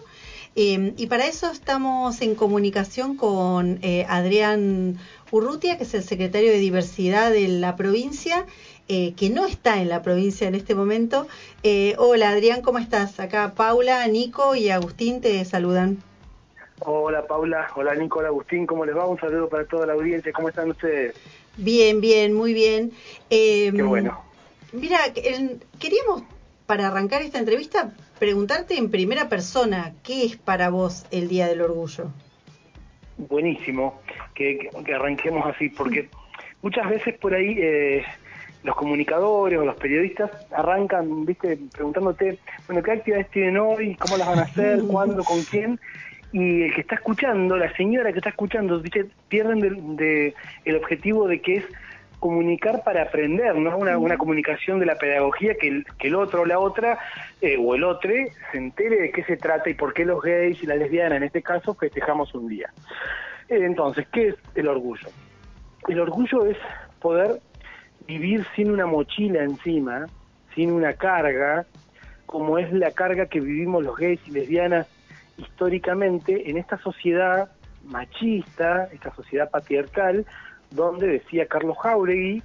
Eh, y para eso estamos en comunicación con eh, Adrián Urrutia, que es el secretario de Diversidad de la provincia, eh, que no está en la provincia en este momento. Hola Adrián, ¿cómo estás? Acá Paula, Nico y Agustín te saludan. Hola Paula, hola Nico, hola Agustín, ¿cómo les va? Un saludo para toda la audiencia, ¿cómo están ustedes? Bien, bien, muy bien. Eh, Qué bueno. Mira, queríamos para arrancar esta entrevista preguntarte en primera persona, ¿qué es para vos el Día del Orgullo? Buenísimo que, que- que arranquemos así, porque muchas veces por ahí eh, los comunicadores o los periodistas arrancan, viste, preguntándote, bueno, ¿qué actividades tienen hoy? ¿Cómo las van a hacer? ¿Cuándo? ¿Con quién? Y el que está escuchando, la señora que está escuchando, viste, pierden de, de el objetivo de que es comunicar para aprender, ¿no? Una, una comunicación de la pedagogía que el, que el otro o la otra, eh, o el otro, se entere de qué se trata y por qué los gays y las lesbianas, en este caso, festejamos un día. Eh, Entonces, ¿qué es el orgullo? El orgullo es poder vivir sin una mochila encima, sin una carga, como es la carga que vivimos los gays y lesbianas históricamente en esta sociedad machista, esta sociedad patriarcal, donde decía Carlos Jauregui,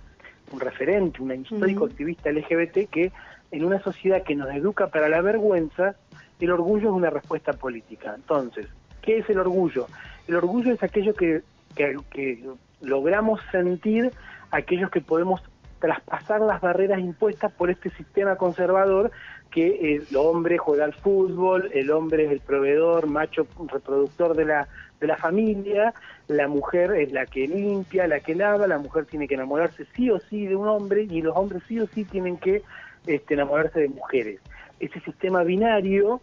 un referente, un histórico activista LGBT, que en una sociedad que nos educa para la vergüenza, el orgullo es una respuesta política. Entonces, ¿qué es el orgullo? El orgullo es aquello que, que, que logramos sentir, aquellos que podemos traspasar las barreras impuestas por este sistema conservador que el hombre juega al fútbol, el hombre es el proveedor, macho reproductor de la, de la familia, la mujer es la que limpia, la que lava, la mujer tiene que enamorarse sí o sí de un hombre y los hombres sí o sí tienen que este, enamorarse de mujeres. Ese sistema binario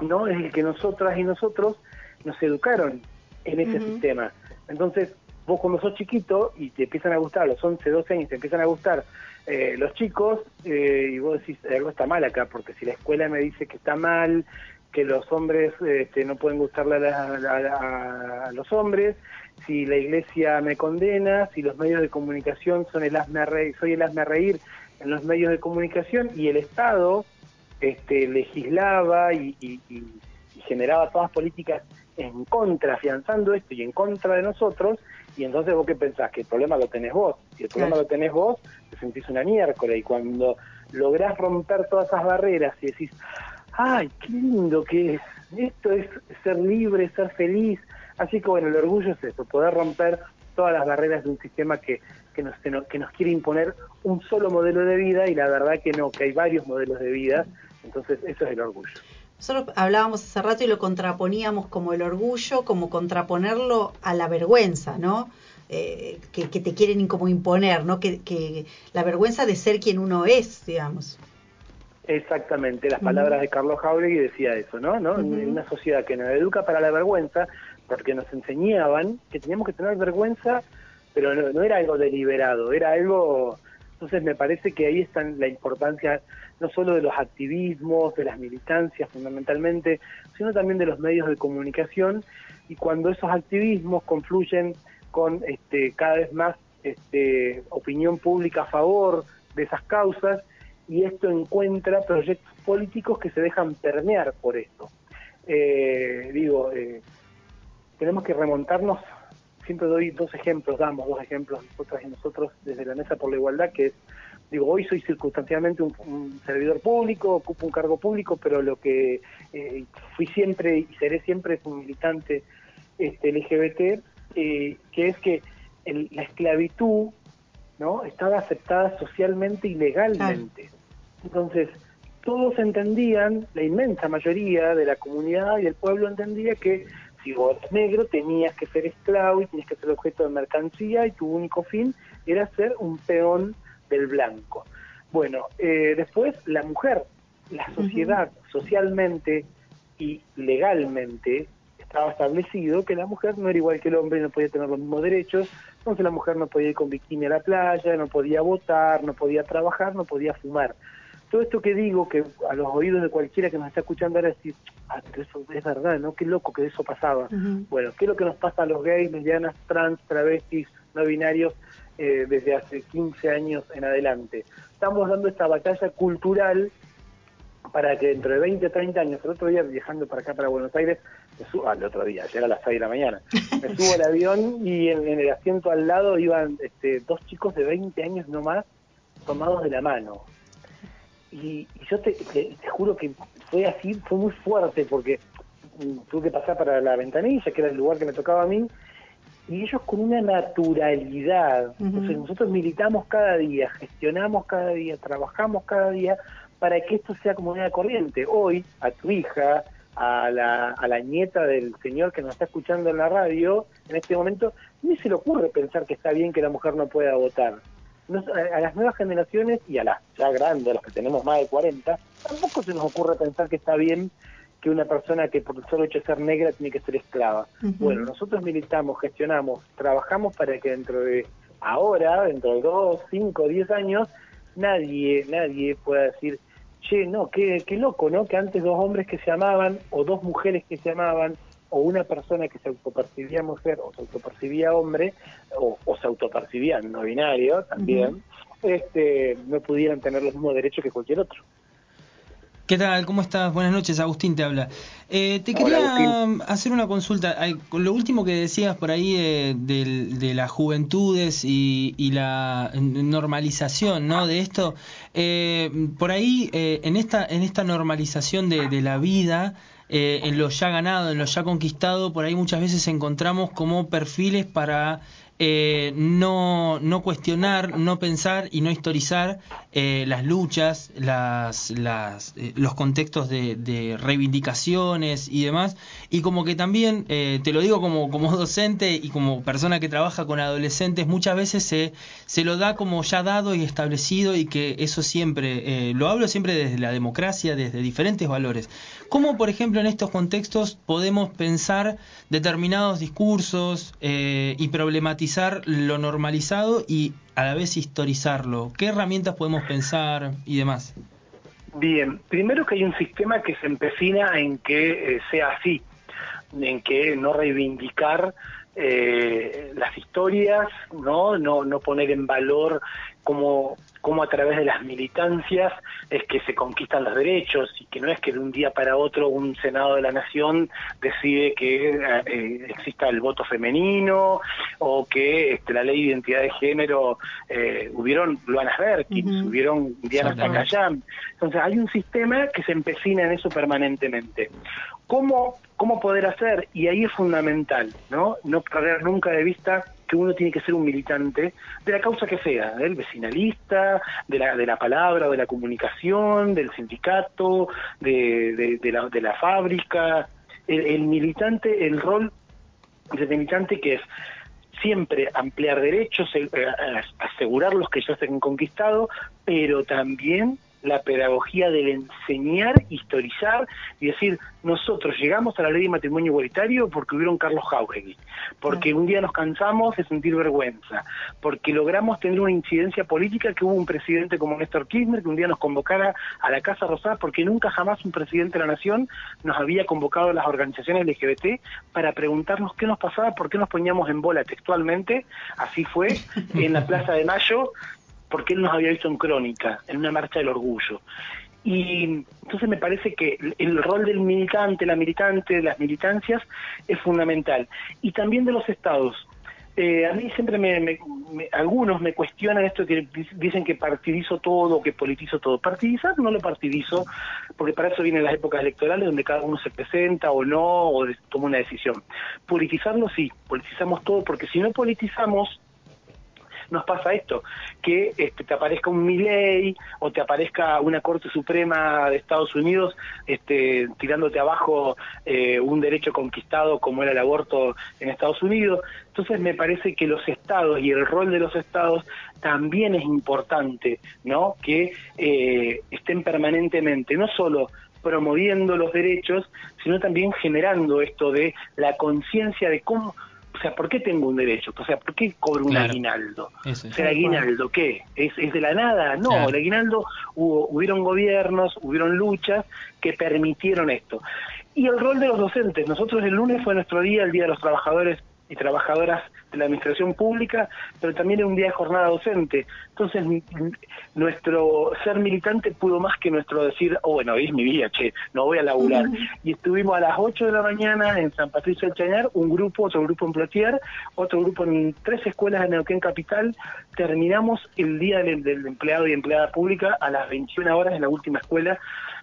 no es el que nosotras y nosotros nos educaron en ese sistema. Entonces, vos cuando sos chiquito y te empiezan a gustar, a los 11, 12 años te empiezan a gustar eh, los chicos, eh, y vos decís, algo está mal acá, porque si la escuela me dice que está mal, que los hombres este, no pueden gustarle a, la- a a los hombres, si la iglesia me condena, si los medios de comunicación son el hazme reír, soy el hazme reír en los medios de comunicación y el Estado este, legislaba y, y- generaba todas políticas en contra, afianzando esto y en contra de nosotros, y entonces vos qué pensás, que el problema lo tenés vos, si el problema Claro. lo tenés vos, te sentís una miércoles, y cuando lográs romper todas esas barreras y decís, ay, qué lindo que es, esto es ser libre, ser feliz, así que bueno, el orgullo es eso, poder romper todas las barreras de un sistema que, que, nos, que nos- que nos quiere imponer un solo modelo de vida, y la verdad que no, que hay varios modelos de vida, entonces eso es el orgullo. Nosotros hablábamos hace rato y lo contraponíamos como el orgullo, como contraponerlo a la vergüenza, ¿no? Eh, que, que te quieren como imponer, ¿no? Que, que la vergüenza de ser quien uno es, digamos. Exactamente, las palabras de Carlos Jauregui decía eso, ¿no? ¿no? En una sociedad que nos educa para la vergüenza, porque nos enseñaban que teníamos que tener vergüenza, pero no, no era algo deliberado, era algo... Entonces me parece que ahí está la importancia no solo de los activismos, de las militancias fundamentalmente, sino también de los medios de comunicación y cuando esos activismos confluyen con este, cada vez más este, opinión pública a favor de esas causas y esto encuentra proyectos políticos que se dejan permear por esto. Eh, digo, eh, tenemos que remontarnos, siempre doy dos ejemplos, damos dos ejemplos nosotras y nosotros desde la Mesa por la Igualdad, que es, digo, hoy soy circunstancialmente un, un servidor público, ocupo un cargo público, pero lo que eh, fui siempre y seré siempre es un militante este, LGBT, eh, que es que el- la esclavitud no estaba aceptada socialmente y legalmente. Entonces, todos entendían, la inmensa mayoría de la comunidad y del pueblo entendía que si vos eras negro tenías que ser esclavo y tenías que ser objeto de mercancía y tu único fin era ser un peón del blanco. Bueno, eh, después la mujer, la sociedad socialmente y legalmente estaba establecido que la mujer no era igual que el hombre, no podía tener los mismos derechos, entonces la mujer no podía ir con bikini a la playa, no podía votar, no podía trabajar, no podía fumar. todo esto que digo, que a los oídos de cualquiera que nos está escuchando ahora decir, ah, pero eso es verdad, ¿no? Qué loco que eso pasaba. Bueno, ¿qué es lo que nos pasa a los gays, lesbianas, trans, travestis, no binarios eh, desde hace 15 años en adelante? Estamos dando esta batalla cultural para que dentro de 20, 30 años, el otro día viajando para acá, para Buenos Aires, me subo, al otro día, ayer a las 6 de la mañana, me subo al avión y en, en el asiento al lado iban este, dos chicos de 20 años no más tomados de la mano. Y, y yo te, te- te juro que fue así, fue muy fuerte porque mm, tuve que pasar para la ventanilla, que era el lugar que me tocaba a mí, y ellos con una naturalidad. Entonces nosotros militamos cada día, gestionamos cada día, trabajamos cada día para que esto sea como una corriente. Hoy, a tu hija, a la, a la nieta del señor que nos está escuchando en la radio, en este momento, ni se le ocurre pensar que está bien que la mujer no pueda votar. No- a a las nuevas generaciones y a las ya grandes, a los que tenemos más de 40, tampoco se nos ocurre pensar que está bien que una persona que por el solo hecho de ser negra tiene que ser esclava. Bueno, nosotros militamos, gestionamos, trabajamos para que dentro de ahora, dentro de dos, cinco, diez años, nadie, nadie pueda decir, che, no, qué, qué loco, ¿no? Que antes dos hombres que se amaban, o dos mujeres que se amaban, o una persona que se autopercibía mujer, o se autopercibía hombre, o, o se autopercibía no binario también, este, no pudieran tener los mismos derechos que cualquier otro. ¿Qué tal? ¿Cómo estás? Buenas noches, Agustín te habla. Eh, te Hola, quería hacer una consulta. Con lo último que decías por ahí eh, de, las juventudes y, y la normalización ¿no? de esto, eh, por ahí eh, en, esta, en esta normalización de, de la vida, eh, en lo ya ganado, en lo ya conquistado, por ahí muchas veces encontramos como perfiles para eh, no, no cuestionar, no pensar y no historizar eh, las luchas, las, las, eh, los contextos de, de reivindicaciones y demás. Y como que también, eh, te lo digo como, como docente y como persona que trabaja con adolescentes, muchas veces se, se lo da como ya dado y establecido y que eso siempre, eh, lo hablo siempre desde la democracia, desde diferentes valores. ¿Cómo, por ejemplo, en estos contextos podemos pensar determinados discursos eh, y problematizar lo normalizado y a la vez historizarlo? ¿Qué herramientas podemos pensar y demás? Bien, primero que hay un sistema que se empecina en que eh, sea así, en que no reivindicar eh, las historias, no, no, no poner en valor cómo, cómo a través de las militancias es que se conquistan los derechos y que no es que de un día para otro un Senado de la Nación decide que eh, exista el voto femenino o que este, la ley de identidad de género eh, hubieron Luanas Berkins, hubieron Diana. Zacayán. Entonces hay un sistema que se empecina en eso permanentemente. ¿Cómo, ¿Cómo poder hacer? Y ahí es fundamental, ¿no? No perder nunca de vista que uno tiene que ser un militante de la causa que sea, del vecinalista, de la, de la palabra, de la comunicación, del sindicato, de, de- de la, de la fábrica. El, el militante, el rol del militante que es siempre ampliar derechos, eh, asegurar los que ya se han conquistado, pero también la pedagogía del enseñar, historizar y decir, nosotros llegamos a la ley de matrimonio igualitario porque hubieron Carlos Jauregui, porque un día nos cansamos de sentir vergüenza, porque logramos tener una incidencia política que hubo un presidente como Néstor Kirchner que un día nos convocara a la Casa Rosada porque nunca jamás un presidente de la Nación nos había convocado a las organizaciones LGBT para preguntarnos qué nos pasaba, por qué nos poníamos en bola textualmente, así fue en la Plaza de Mayo, porque él nos había visto en Crónica, en una marcha del orgullo. Y entonces me parece que el- rol del militante, la militante, de las militancias es fundamental. Y también de los estados. Eh, a mí siempre me, me- me- algunos me cuestionan esto que di- dicen que partidizo todo, que politizo todo. Partidizar no lo partidizo, porque para eso vienen las épocas electorales donde cada uno se presenta o no, o toma una decisión. Politizarlo sí, politizamos todo, porque si no politizamos, nos pasa esto, que este, te aparezca un Milley o te aparezca una Corte Suprema de Estados Unidos este, tirándote abajo eh, un derecho conquistado como era el aborto en Estados Unidos. Entonces me parece que los estados y el rol de los estados también es importante, ¿no? Que eh, estén permanentemente, no solo promoviendo los derechos, sino también generando esto de la conciencia de cómo o sea, ¿por qué tengo un derecho? O sea, ¿por qué cobro un Claro. aguinaldo? Eso O es. sea, ¿el aguinaldo qué? ¿Es, es de la nada? No, Claro. el aguinaldo hubo, hubieron gobiernos, hubieron luchas que permitieron esto. Y el rol de los docentes. Nosotros el lunes fue nuestro día, el Día de los Trabajadores y Trabajadoras de la Administración Pública, pero también era un día de jornada docente. Entonces, nuestro ser militante pudo más que nuestro decir, oh, bueno, hoy es mi día, che, no voy a laburar. Y estuvimos a las 8 de la mañana en San Patricio del Chañar, un grupo, otro grupo en Plotier, otro grupo en tres escuelas de Neuquén Capital. Terminamos el día del, del empleado y empleada pública a las 21 horas en la última escuela,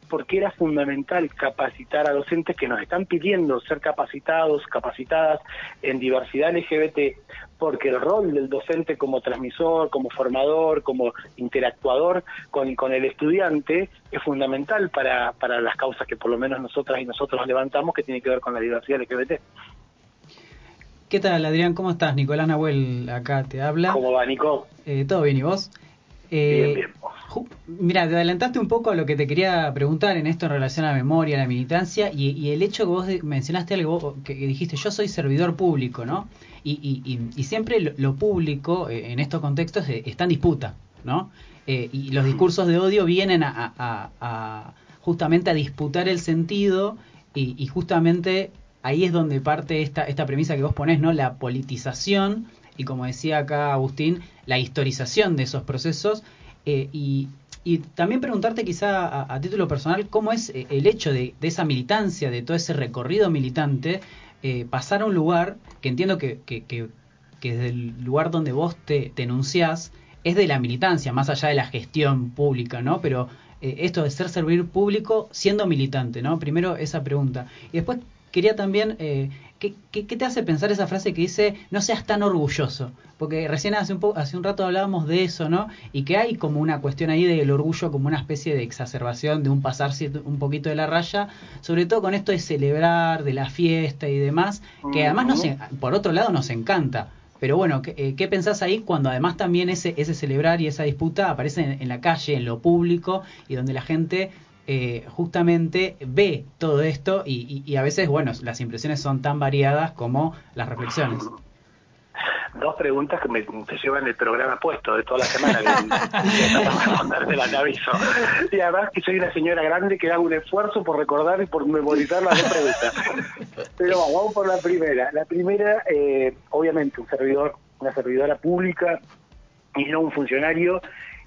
porque era fundamental capacitar a docentes que nos están pidiendo ser capacitados, capacitadas en diversidad LGBT, porque el rol del docente como transmisor, como formador, como interactuador con, con el estudiante es fundamental para, para las causas que por lo menos nosotras y nosotros levantamos que tiene que ver con la diversidad LGBT. ¿Qué tal, Adrián? ¿Cómo estás? Nicolás Nahuel acá te habla. ¿Cómo va, Nico? Eh, ¿Todo bien y vos? Eh, Bien, bien. Mira, te adelantaste un poco a lo que te quería preguntar en esto en relación a la memoria, a la militancia y, y el hecho que vos mencionaste algo que, dijiste, yo soy servidor público, ¿no? Y, y- y- y siempre lo, lo público eh, en estos contextos eh, está en disputa, ¿no? Eh, y los discursos de odio vienen a, a- justamente a disputar el sentido y, y justamente ahí es donde parte esta, esta premisa que vos ponés, ¿no? La politización y como decía acá Agustín, la historización de esos procesos eh, y, y también preguntarte quizá a, título personal cómo es eh, el hecho de, de esa militancia, de todo ese recorrido militante, eh, pasar a un lugar que entiendo que, que, que, que desde el lugar donde vos te, te enunciás es de la militancia, más allá de la gestión pública, ¿no? Pero eh, esto de ser servir público siendo militante, ¿no? Primero esa pregunta. Y después quería también, eh, ¿qué, qué, qué te hace pensar esa frase que dice, no seas tan orgulloso? Porque recién hace un, po- hace un rato hablábamos de eso, ¿no? Y que hay como una cuestión ahí del orgullo como una especie de exacerbación, de un pasarse un poquito de la raya, sobre todo con esto de celebrar, de la fiesta y demás, que además nos, por otro lado nos encanta. Pero bueno, ¿qué, eh, qué pensás ahí cuando además también ese, ese celebrar y esa disputa aparece en, en la calle, en lo público, y donde la gente eh, justamente ve todo esto y, y- y a veces, bueno, las impresiones son tan variadas como las reflexiones. Dos preguntas que me te llevan el programa puesto de toda la semana. que la aviso. Y además que soy una señora grande que hago un esfuerzo por recordar y por memorizar las dos preguntas. Pero vamos, vamos por la primera. La primera, eh, obviamente, un servidor, una servidora pública y no un funcionario.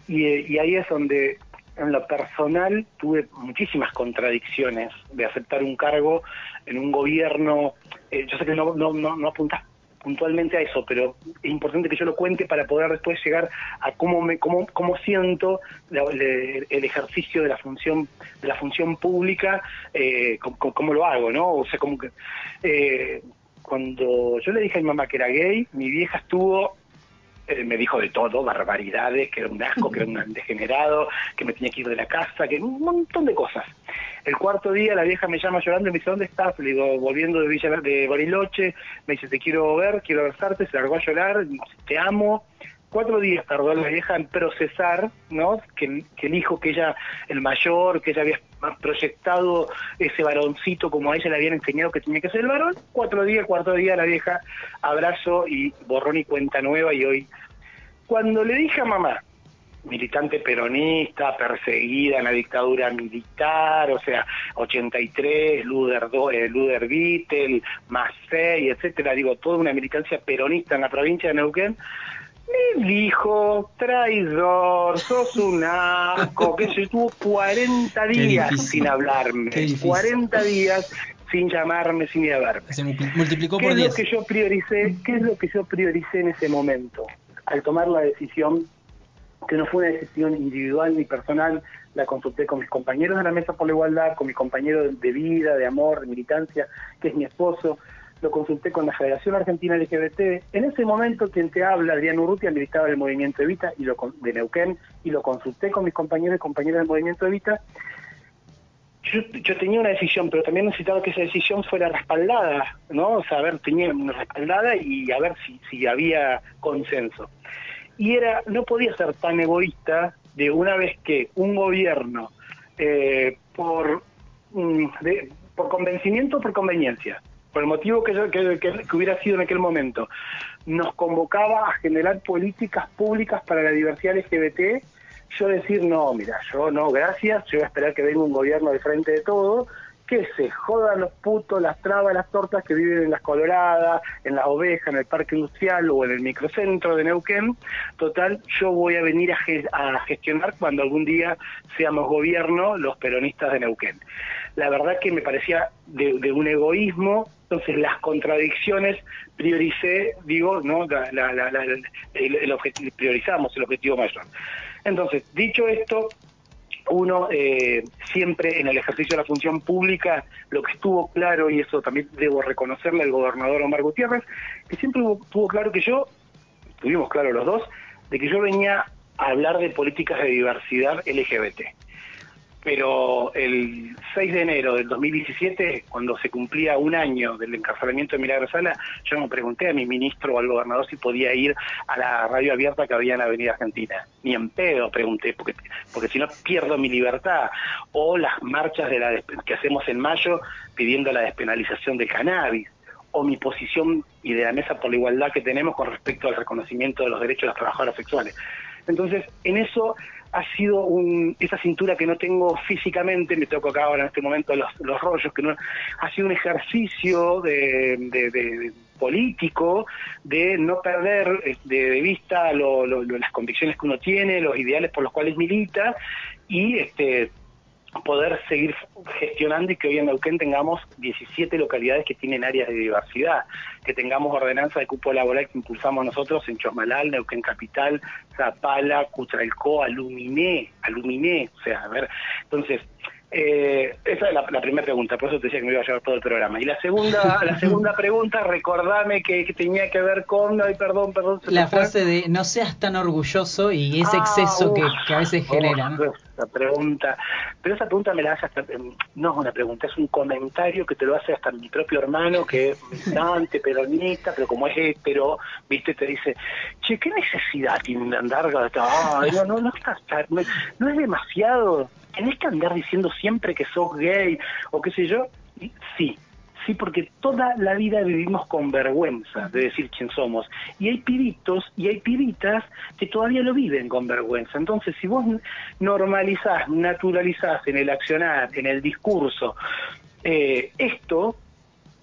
Y, eh, y ahí es donde en lo personal tuve muchísimas contradicciones de aceptar un cargo en un gobierno. Eh, yo sé que no, no, no, no apuntás puntualmente a eso, pero es importante que yo lo cuente para poder después llegar a cómo me cómo, cómo siento el ejercicio de la función de la función pública, eh, cómo- cómo lo hago, ¿no? O sea, como que eh, cuando yo le dije a mi mamá que era gay, mi vieja estuvo eh, me dijo de todo, barbaridades, que era un asco, que era un degenerado, que me tenía que ir de la casa, que un montón de cosas. El cuarto día la vieja me llama llorando y me dice, ¿dónde estás? Le digo, volviendo de Villa de Bariloche, me dice, te quiero ver, quiero abrazarte, se largó a llorar, te amo. Cuatro días tardó la vieja en procesar, ¿no? Que, el hijo, que ella, el mayor, que ella había proyectado ese varoncito como a ella le habían enseñado que tenía que ser el varón. Cuatro días, cuarto día la vieja, abrazo y borrón y cuenta nueva y hoy. Cuando le dije a mamá, militante peronista, perseguida en la dictadura militar, o sea, 83, Luder, eh, Luder Vittel, Macei, etcétera, digo, toda una militancia peronista en la provincia de Neuquén, me dijo, traidor, sos un asco, que se tuvo 40 Qué días difícil. sin hablarme, Qué difícil. 40 días sin llamarme, sin ir a verme. Se multi- multiplicó ¿Qué por es lo 10. que yo prioricé? ¿Qué es lo que yo prioricé en ese momento? Al tomar la decisión, que no fue una decisión individual ni personal, la consulté con mis compañeros de la Mesa por la Igualdad, con mi compañero de vida, de amor, de militancia, que es mi esposo, lo consulté con la Federación Argentina LGBT. En ese momento quien te habla, Adrián Urrutia, militaba del Movimiento Evita y lo, de Neuquén, y lo consulté con mis compañeros y compañeras del Movimiento Evita, yo, yo tenía una decisión, pero también necesitaba que esa decisión fuera respaldada, ¿no? O sea, a tenía una respaldada y a ver si, había consenso. Y era, no podía ser tan egoísta de una vez que un gobierno, eh, por, mm, convencimiento o por conveniencia, por el motivo que, yo, que, hubiera sido en aquel momento, nos convocaba a generar políticas públicas para la diversidad LGBT, yo decir, no, mira, yo no, gracias, yo voy a esperar que venga un gobierno de frente de todo, que se jodan los putos, las trabas, las tortas que viven en las Coloradas, en las ovejas, en el parque industrial o en el microcentro de Neuquén. Total, yo voy a venir a gestionar cuando algún día seamos gobierno los peronistas de Neuquén. La verdad que me parecía de, de un egoísmo, entonces las contradicciones prioricé, digo, no, la, la- la- el, el objetivo, priorizamos el objetivo mayor. Entonces, dicho esto, uno eh, siempre en el ejercicio de la función pública, lo que estuvo claro, y eso también debo reconocerle al gobernador Omar Gutiérrez, que siempre tuvo claro que yo, tuvimos claro los dos, de que yo venía a hablar de políticas de diversidad LGBT. Pero el 6 de enero del 2017, cuando se cumplía un año del encarcelamiento de Milagro Sala, yo me pregunté a mi ministro o al gobernador si podía ir a la radio abierta que había en la Avenida Argentina. Ni en pedo pregunté, porque, porque si no pierdo mi libertad. O las marchas de la que hacemos en mayo pidiendo la despenalización del cannabis o mi posición y de la mesa por la igualdad que tenemos con respecto al reconocimiento de los derechos de las trabajadoras sexuales. Entonces, en eso ha sido un, esa cintura que no tengo físicamente, me toco acá ahora en este momento los, los rollos, que no, ha sido un ejercicio de, de- político de no perder eh, de, de vista lo- lo- las convicciones que uno tiene, los ideales por los cuales milita y este poder seguir gestionando y que hoy en Neuquén tengamos 17 localidades que tienen áreas de diversidad, que tengamos ordenanza de cupo laboral que impulsamos nosotros en Chosmalal, Neuquén Capital, Zapala, Cutralcó, Aluminé, Aluminé, o sea, a ver, entonces, eh, esa es la, la primera pregunta, por eso te decía que me iba a llevar todo el programa. Y la segunda, la segunda pregunta, recordame que, que tenía que ver con, ay, perdón, perdón. La fue. frase de no seas tan orgulloso y ese Ah, exceso que, a veces genera. ¿no? Esa pregunta, pero esa pregunta me la hace hasta, em, no es una pregunta, es un comentario que te lo hace hasta mi propio hermano, que es militante, peronista, pero como es hetero, viste, te dice, che, ¿qué necesidad tiene de andar? No, no, no, estás- no, no es demasiado, tenés que andar diciendo siempre que sos gay, o qué sé yo, sí, Sí, porque toda la vida vivimos con vergüenza de decir quién somos. Y hay pibitos y hay pibitas que todavía lo viven con vergüenza. Entonces, si vos normalizás, naturalizás en el accionar, en el discurso, eh, esto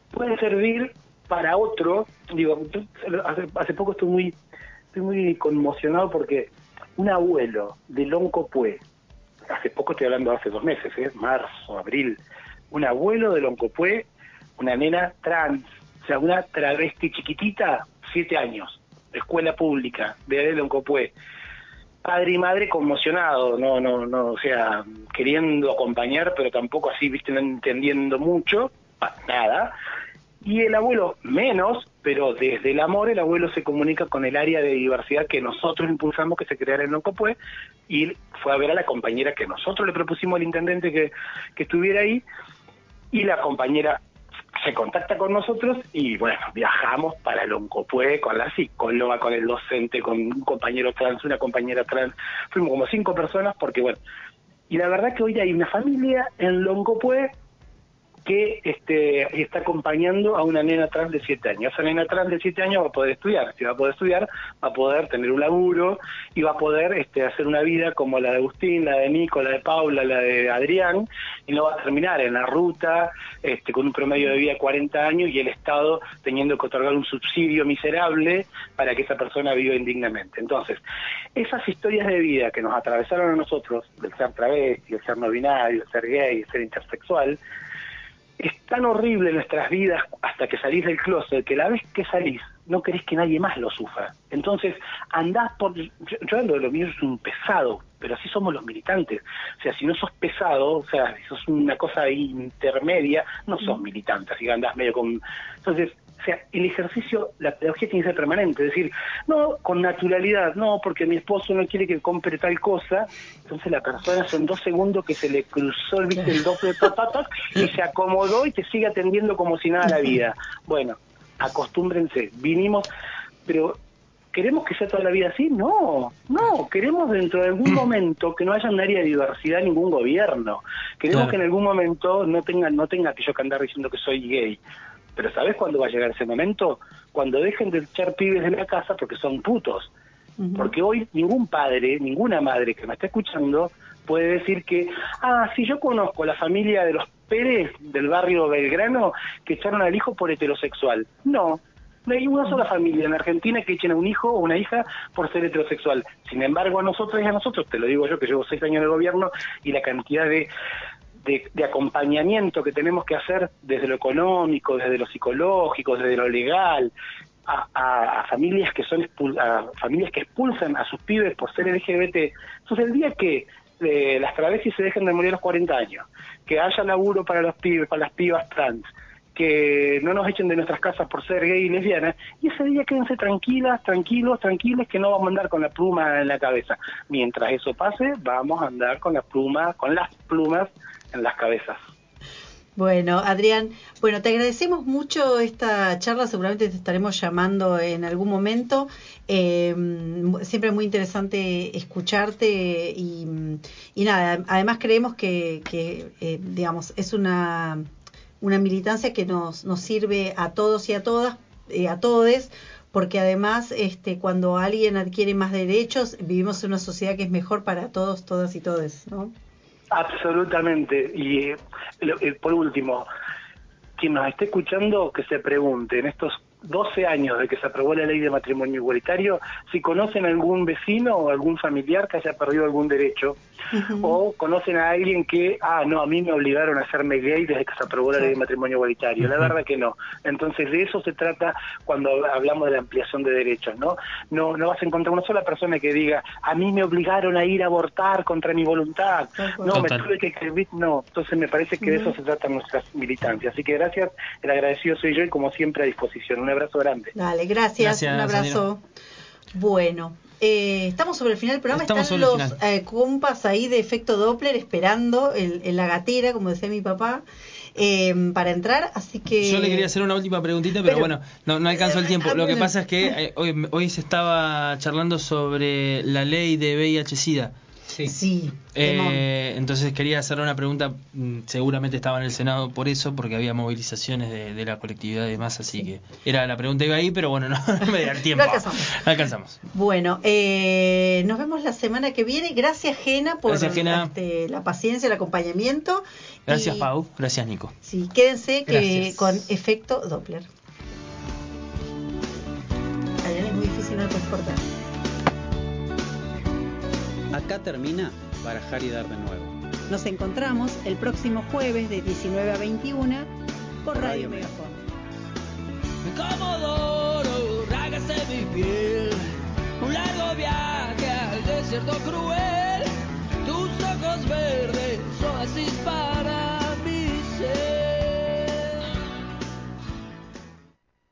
puede servir para otro. Digo, hace, hace poco estoy muy, estoy muy conmocionado porque un abuelo de Loncopué, hace poco estoy hablando hace dos meses, ¿eh? marzo, abril, un abuelo de Loncopué, una nena trans, o sea, una travesti chiquitita, siete años, escuela pública, de Loncopué. Padre y madre conmocionado, no, no, no, o sea, queriendo acompañar, pero tampoco así, viste, no entendiendo mucho, nada. Y el abuelo menos, pero desde el amor el abuelo se comunica con el área de diversidad que nosotros impulsamos que se creara en Loncopué y fue a ver a la compañera que nosotros le propusimos al intendente que, que estuviera ahí y la compañera se contacta con nosotros y bueno, viajamos para Loncopué con la psicóloga, con el docente, con un compañero trans, una compañera trans, fuimos como cinco personas porque bueno, y la verdad que hoy hay una familia en Loncopué que este, está acompañando a una nena trans de 7 años. Esa nena trans de 7 años va a poder estudiar. Si va a poder estudiar, va a poder tener un laburo y va a poder este, hacer una vida como la de Agustín, la de Nico, la de Paula, la de Adrián, y no va a terminar en la ruta este, con un promedio de vida de 40 años y el Estado teniendo que otorgar un subsidio miserable para que esa persona viva indignamente. Entonces, esas historias de vida que nos atravesaron a nosotros, del ser travesti, el ser no binario, el ser gay, el ser intersexual, es tan horrible nuestras vidas hasta que salís del closet que la vez que salís no querés que nadie más lo sufra. Entonces andás por... Yo, yo de lo mío es un pesado, pero así somos los militantes. O sea, si no sos pesado, o sea, si sos una cosa intermedia, no sos militante, así que andás medio con... Entonces, o sea, el ejercicio, la pedagogía tiene que ser permanente, es decir, no con naturalidad, no porque mi esposo no quiere que compre tal cosa, entonces la persona son dos segundos que se le cruzó el, ¿viste? el doble de patatas y se acomodó y te sigue atendiendo como si nada la vida. Bueno, acostúmbrense, vinimos, pero ¿queremos que sea toda la vida así? No, no, queremos dentro de algún momento que no haya un área de diversidad en ningún gobierno. Queremos Claro. que en algún momento no tenga, no tenga que yo que andar diciendo que soy gay. Pero ¿sabes cuándo va a llegar ese momento? Cuando dejen de echar pibes de la casa porque son putos. Porque hoy ningún padre, ninguna madre que me esté escuchando puede decir que, ah, si yo conozco la familia de los Pérez del barrio Belgrano que echaron al hijo por heterosexual. No, no hay una sola familia en Argentina que echen a un hijo o una hija por ser heterosexual. Sin embargo, a nosotros y a nosotros, te lo digo yo que llevo seis años en el gobierno y la cantidad de, de, acompañamiento que tenemos que hacer desde lo económico, desde lo psicológico, desde lo legal, a, familias que son expul- a familias que expulsan a sus pibes por ser LGBT. Entonces el día que eh, las travestis se dejen de morir a los 40 años, que haya laburo para los pibes, para las pibas trans, que no nos echen de nuestras casas por ser gay y lesbianas, y ese día quédense tranquilas, tranquilos, tranquiles, que no vamos a andar con la pluma en la cabeza. Mientras eso pase, vamos a andar con la pluma, con las plumas las cabezas. Bueno, Adrián, bueno, te agradecemos mucho esta charla, seguramente te estaremos llamando en algún momento. Eh, siempre muy interesante escucharte y, y nada, además creemos que, que eh, digamos, es una, una militancia que nos, nos sirve a todos y a todas, eh, a todes, porque además este, cuando alguien adquiere más derechos, vivimos en una sociedad que es mejor para todos, todas y todes, ¿no? Absolutamente. Y eh, eh, por último, quien nos esté escuchando, que se pregunte, en estos 12 años de que se aprobó la ley de matrimonio igualitario, si conocen algún vecino o algún familiar que haya perdido algún derecho, o conocen a alguien que, ah, no, a mí me obligaron a hacerme gay desde que se aprobó la ley de matrimonio igualitario. La verdad que no. Entonces, de eso se trata cuando hablamos de la ampliación de derechos, ¿no? No, no vas a encontrar una sola persona que diga, a mí me obligaron a ir a abortar contra mi voluntad. No, me tuve que escribir, no. Entonces, me parece que de eso se trata nuestras militancias. Así que gracias, el agradecido soy yo y como siempre a disposición. Abrazo grande. Dale, gracias, Gracias, un abrazo. Bueno, eh, estamos sobre el final del programa. Estamos Están los eh, compas ahí de efecto Doppler esperando en, la gatera, como decía mi papá, eh, para entrar. Así que. Yo le quería hacer una última preguntita, pero, Pero- bueno, no, no alcanzó el tiempo. Ah, Lo que pasa es que eh, hoy, hoy se estaba charlando sobre la ley de VIH-Sida. Sí. Sí. Eh, entonces quería hacerle una pregunta, mm, seguramente estaba en el Senado por eso, porque había movilizaciones de, de la colectividad y demás, así que era la pregunta iba ahí, pero bueno, no, no me da el tiempo. No alcanzamos. No alcanzamos. Bueno, eh, nos vemos la semana que viene. Gracias, Gena, por Gracias, Gena. este, la paciencia, el acompañamiento. Gracias, Y- Pau. Gracias, Nico. Sí, quédense que con efecto Doppler. Acá termina Barajar y Dar de nuevo. Nos encontramos el próximo jueves de 19 a 21 por Radio, Radio Megafon. Comodoro, rágase mi piel, un largo viaje al desierto cruel, tus ojos verdes.